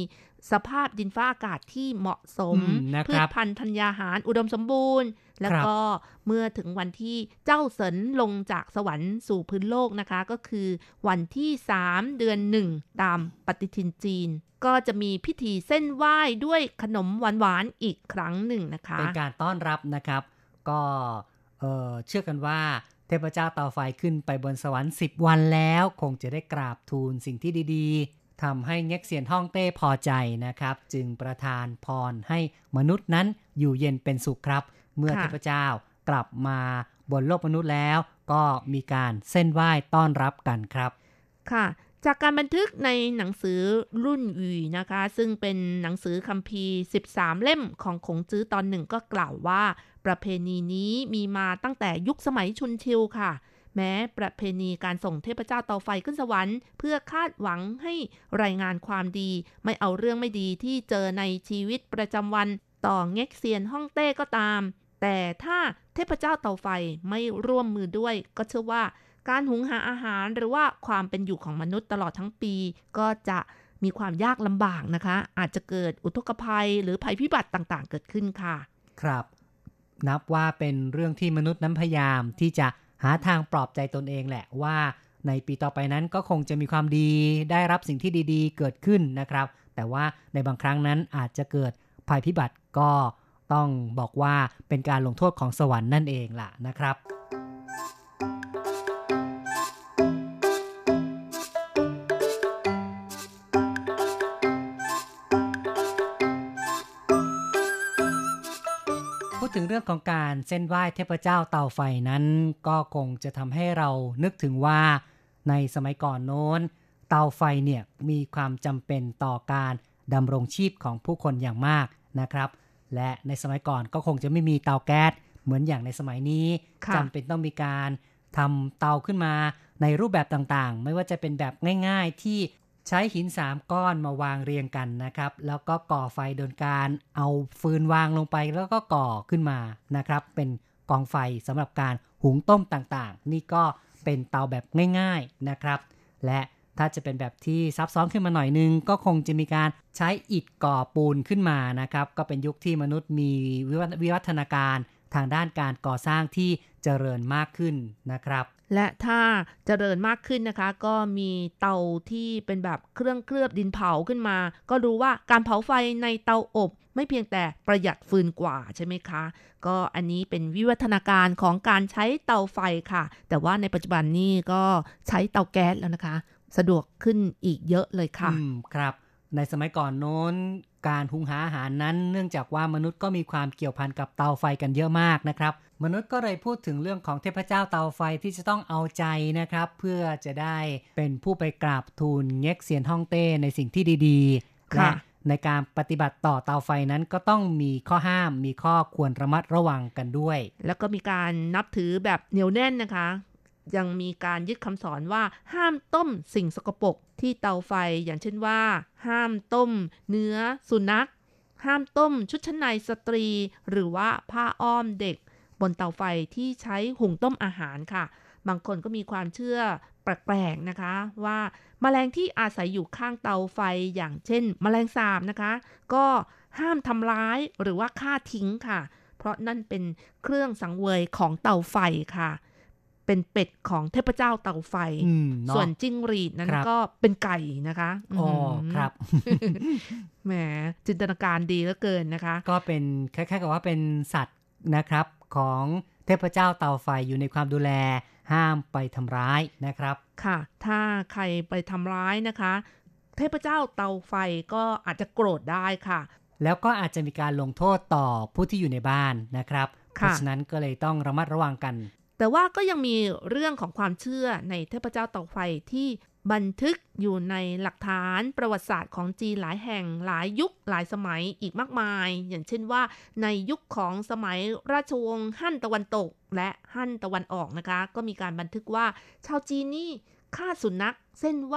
สภาพดินฟ้าอากาศที่เหมาะสมอืมนะครับพืชพันธุ์ธัญญาหารอุดมสมบูรณ์ แล้วก็เมื่อถึงวันที่เจ้าเสินลงจากสวรรค์สู่พื้นโลกนะคะ ก็คือวันที่ 3 เดือน 1 ตามปฏิทินจีน ก็จะมีพิธีเส้นไหว้ด้วยขนมหวานๆอีกครั้งหนึ่งนะคะ เป็นการต้อนรับนะครับ ก็เอ่อเชื่อกันว่าเทพเจ้าเตาไฟขึ้นไปบนสวรรค์ 10 วันแล้ว คงจะได้กราบทูลสิ่งที่ดีๆ ทำให้เง็กเซียนฮ่องเต้พอใจนะครับ จึงประทานพรให้มนุษย์นั้นอยู่เย็นเป็นสุขครับ เมื่อค่ะเทพเจ้ากลับมาบนโลกมนุษย์แล้ว ก็มีการเส้นไหว้ต้อนรับกันครับ ค่ะ จากการบันทึกในหนังสือรุ่นวีนะคะ ซึ่งเป็นหนังสือคัมภีร์ 13 เล่มของขงจื้อตอนหนึ่งก็กล่าวว่า ประเพณีนี้มีมาตั้งแต่ยุคสมัยชุนชิวค่ะ แม้ประเพณีการส่งเทพเจ้าเตาไฟขึ้นสวรรค์ เพื่อคาดหวังให้รายงานความดี ไม่เอาเรื่องไม่ดีที่เจอในชีวิตประจำวัน ต่อเง็กเซียนฮ่องเต้ก็ตาม แต่ถ้าเทพเจ้าเตาไฟไม่ร่วมมือด้วย ก็เชื่อว่าการหุงหาอาหารหรือว่าความเป็นอยู่ของมนุษย์ตลอดทั้งปี ก็จะมีความยากลำบากนะคะ อาจจะเกิดอุทกภัยหรือภัยพิบัติต่างๆ เกิดขึ้นค่ะ ครับ นับว่าเป็นเรื่องที่มนุษย์นั้นพยายามที่จะ หาทางปลอบใจตนเองแหละว่าในปีต่อไปนั้นก็คงจะมีความดี ได้รับสิ่งที่ดีๆ เกิดขึ้นนะครับ แต่ว่าในบางครั้งนั้นอาจจะเกิดภัยพิบัติก็ต้องบอกว่าเป็นการลงโทษของสวรรค์นั่นเองล่ะนะครับ ถึงเรื่องของการเส้นไหว้เทพเจ้าเตาไฟนั้นก็คงจะทำให้เรานึกถึงว่า ในสมัยก่อนโน้น เตาไฟเนี่ยมีความจำเป็นต่อการดำรงชีพของผู้คนอย่างมากนะครับ และในสมัยก่อนก็คงจะไม่มีเตาแก๊สเหมือนอย่างในสมัยนี้จำเป็นต้องมีการทำเตาขึ้นมาในรูปแบบต่างๆ ไม่ว่าจะเป็นแบบง่าย ๆ ที่ ใช้หินสามก้อนมาวางเรียงกันนะครับ แล้วก็ก่อไฟโดยการเอาฟืนวางลงไปแล้วก็ก่อขึ้นมานะครับ เป็นกองไฟสำหรับการหุงต้มต่างๆ นี่ก็เป็นเตาแบบง่าย ๆนะครับ และถ้าจะเป็นแบบที่ซับซ้อนขึ้นมาหน่อยนึง ก็คงจะมีการใช้อิฐก่อปูนขึ้นมานะครับ ก็เป็นยุคที่มนุษย์มีวิวัฒนาการทางด้านการก่อสร้างที่เจริญมากขึ้นนะครับ และถ้าเจริญมากขึ้นนะคะ ก็มีเตาที่เป็นแบบเครื่องเคลือบดินเผาขึ้นมา ก็รู้ว่าการเผาไฟในเตาอบ ไม่เพียงแต่ประหยัดฟืนกว่าใช่ไหมคะ ก็อันนี้เป็นวิวัฒนาการของการใช้เตาไฟค่ะ แต่ว่าในปัจจุบันนี้ก็ใช้เตาแก๊สแล้วนะคะ สะดวกขึ้นอีกเยอะเลยค่ะอืมครับ ในสมัยก่อนโน้นการหุงหาอาหารนั้น เนื่องจากว่ามนุษย์ก็มีความเกี่ยวพันกับเตาไฟกันเยอะมากนะครับ มนุษย์ก็เลยพูดถึงเรื่องของเทพเจ้าเตาไฟที่จะต้องเอาใจนะครับ เพื่อจะได้เป็นผู้ไปกราบทูลเง็กเซียนฮ่องเต้ในสิ่งที่ดีๆและในการปฏิบัติต่อเตาไฟนั้นก็ต้องมีข้อห้ามมีข้อควรระมัดระวังกันด้วย แล้วก็มีการนับถือแบบเหนียวแน่นนะคะ ยังมีการยึดคำสอนว่าห้ามต้มสิ่งสกปรกที่เตาไฟอย่างเช่นว่า ห้ามต้ม เนื้อสุนัข ห้ามต้มชุดชั้นในสตรี หรือว่าผ้าอ้อมเด็ก บนเตาไฟที่ใช้หุงต้มอาหารค่ะ บางคนก็มีความเชื่อแปลกๆนะคะ ว่ามาแมลงที่อาศัยอยู่ข้างเตาไฟอย่างเช่นแมลงสาบนะคะ ก็ห้ามทำร้ายหรือว่าฆ่าทิ้งค่ะ เพราะนั่นเป็นเครื่องสังเวยของเตาไฟค่ะ เป็นเป็ดของเทพเจ้าเตาไฟ ส่วนจิ้งหรีดนั้นก็เป็นไก่นะคะอ๋อครับแหมจินตนาการดีเหลือเกินนะคะ ก็เป็นคล้ายๆกับว่าเป็นสัตว์นะครับ ของเทพเจ้าเตาไฟอยู่ในความดูแล ห้ามไปทำร้ายนะครับ ค่ะ ถ้าใครไปทำร้ายนะคะ เทพเจ้าเตาไฟก็อาจจะโกรธได้ค่ะ แล้วก็อาจจะมีการลงโทษต่อผู้ที่อยู่ในบ้านนะครับ เพราะฉะนั้นก็เลยต้องระมัดระวังกัน แต่ว่าก็ยังมีเรื่องของความเชื่อในเทพเจ้าเตาไฟที่ บันทึกอยู่ในหลักฐานประวัติศาสตร์ของจีนหลายแห่งหลายยุคหลายสมัยอีกมากมาย อย่างเช่นว่าในยุคของสมัยราชวงศ์ฮั่นตะวันตกและฮั่นตะวันออกนะคะ ก็มีการบันทึกว่าชาวจีนนี่ฆ่าสุนัข เส้นไหว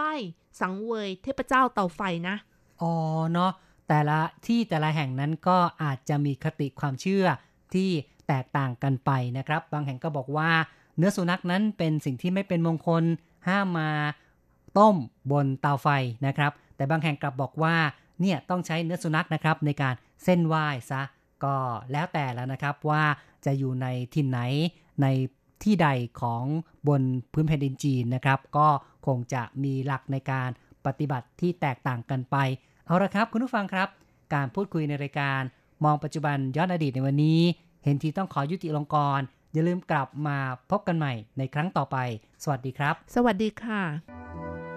สังเวยเทพเจ้าเตาไฟนะ อ๋อเนาะแต่ละที่แต่ละแห่งนั้นก็อาจจะมีคติความเชื่อที่แตกต่างกันไปนะครับ บางแห่งก็บอกว่า เนื้อสุนัขนั้นเป็นสิ่งที่ไม่เป็นมงคลห้ามมา ต้มบนเตาไฟนะครับ แต่บางแห่งกลับบอกว่าเนี่ยต้องใช้เนื้อสุนัขนะครับในการเส้นไหว้ซะก็แล้วแต่แล้วนะครับว่าจะอยู่ในทินไหนในที่ใดของบนพื้นแผ่นดินจีนนะครับ ก็คงจะมีหลักในการปฏิบัติที่แตกต่างกันไป เอาละครับคุณผู้ฟังครับ การพูดคุยในรายการ มองปัจจุบันย้อนอดีตในวันนี้ เห็นทีต้องขอยุติลงกร อย่าลืมกลับมาพบกันใหม่ในครั้งต่อไป สวัสดีครับ สวัสดีค่ะ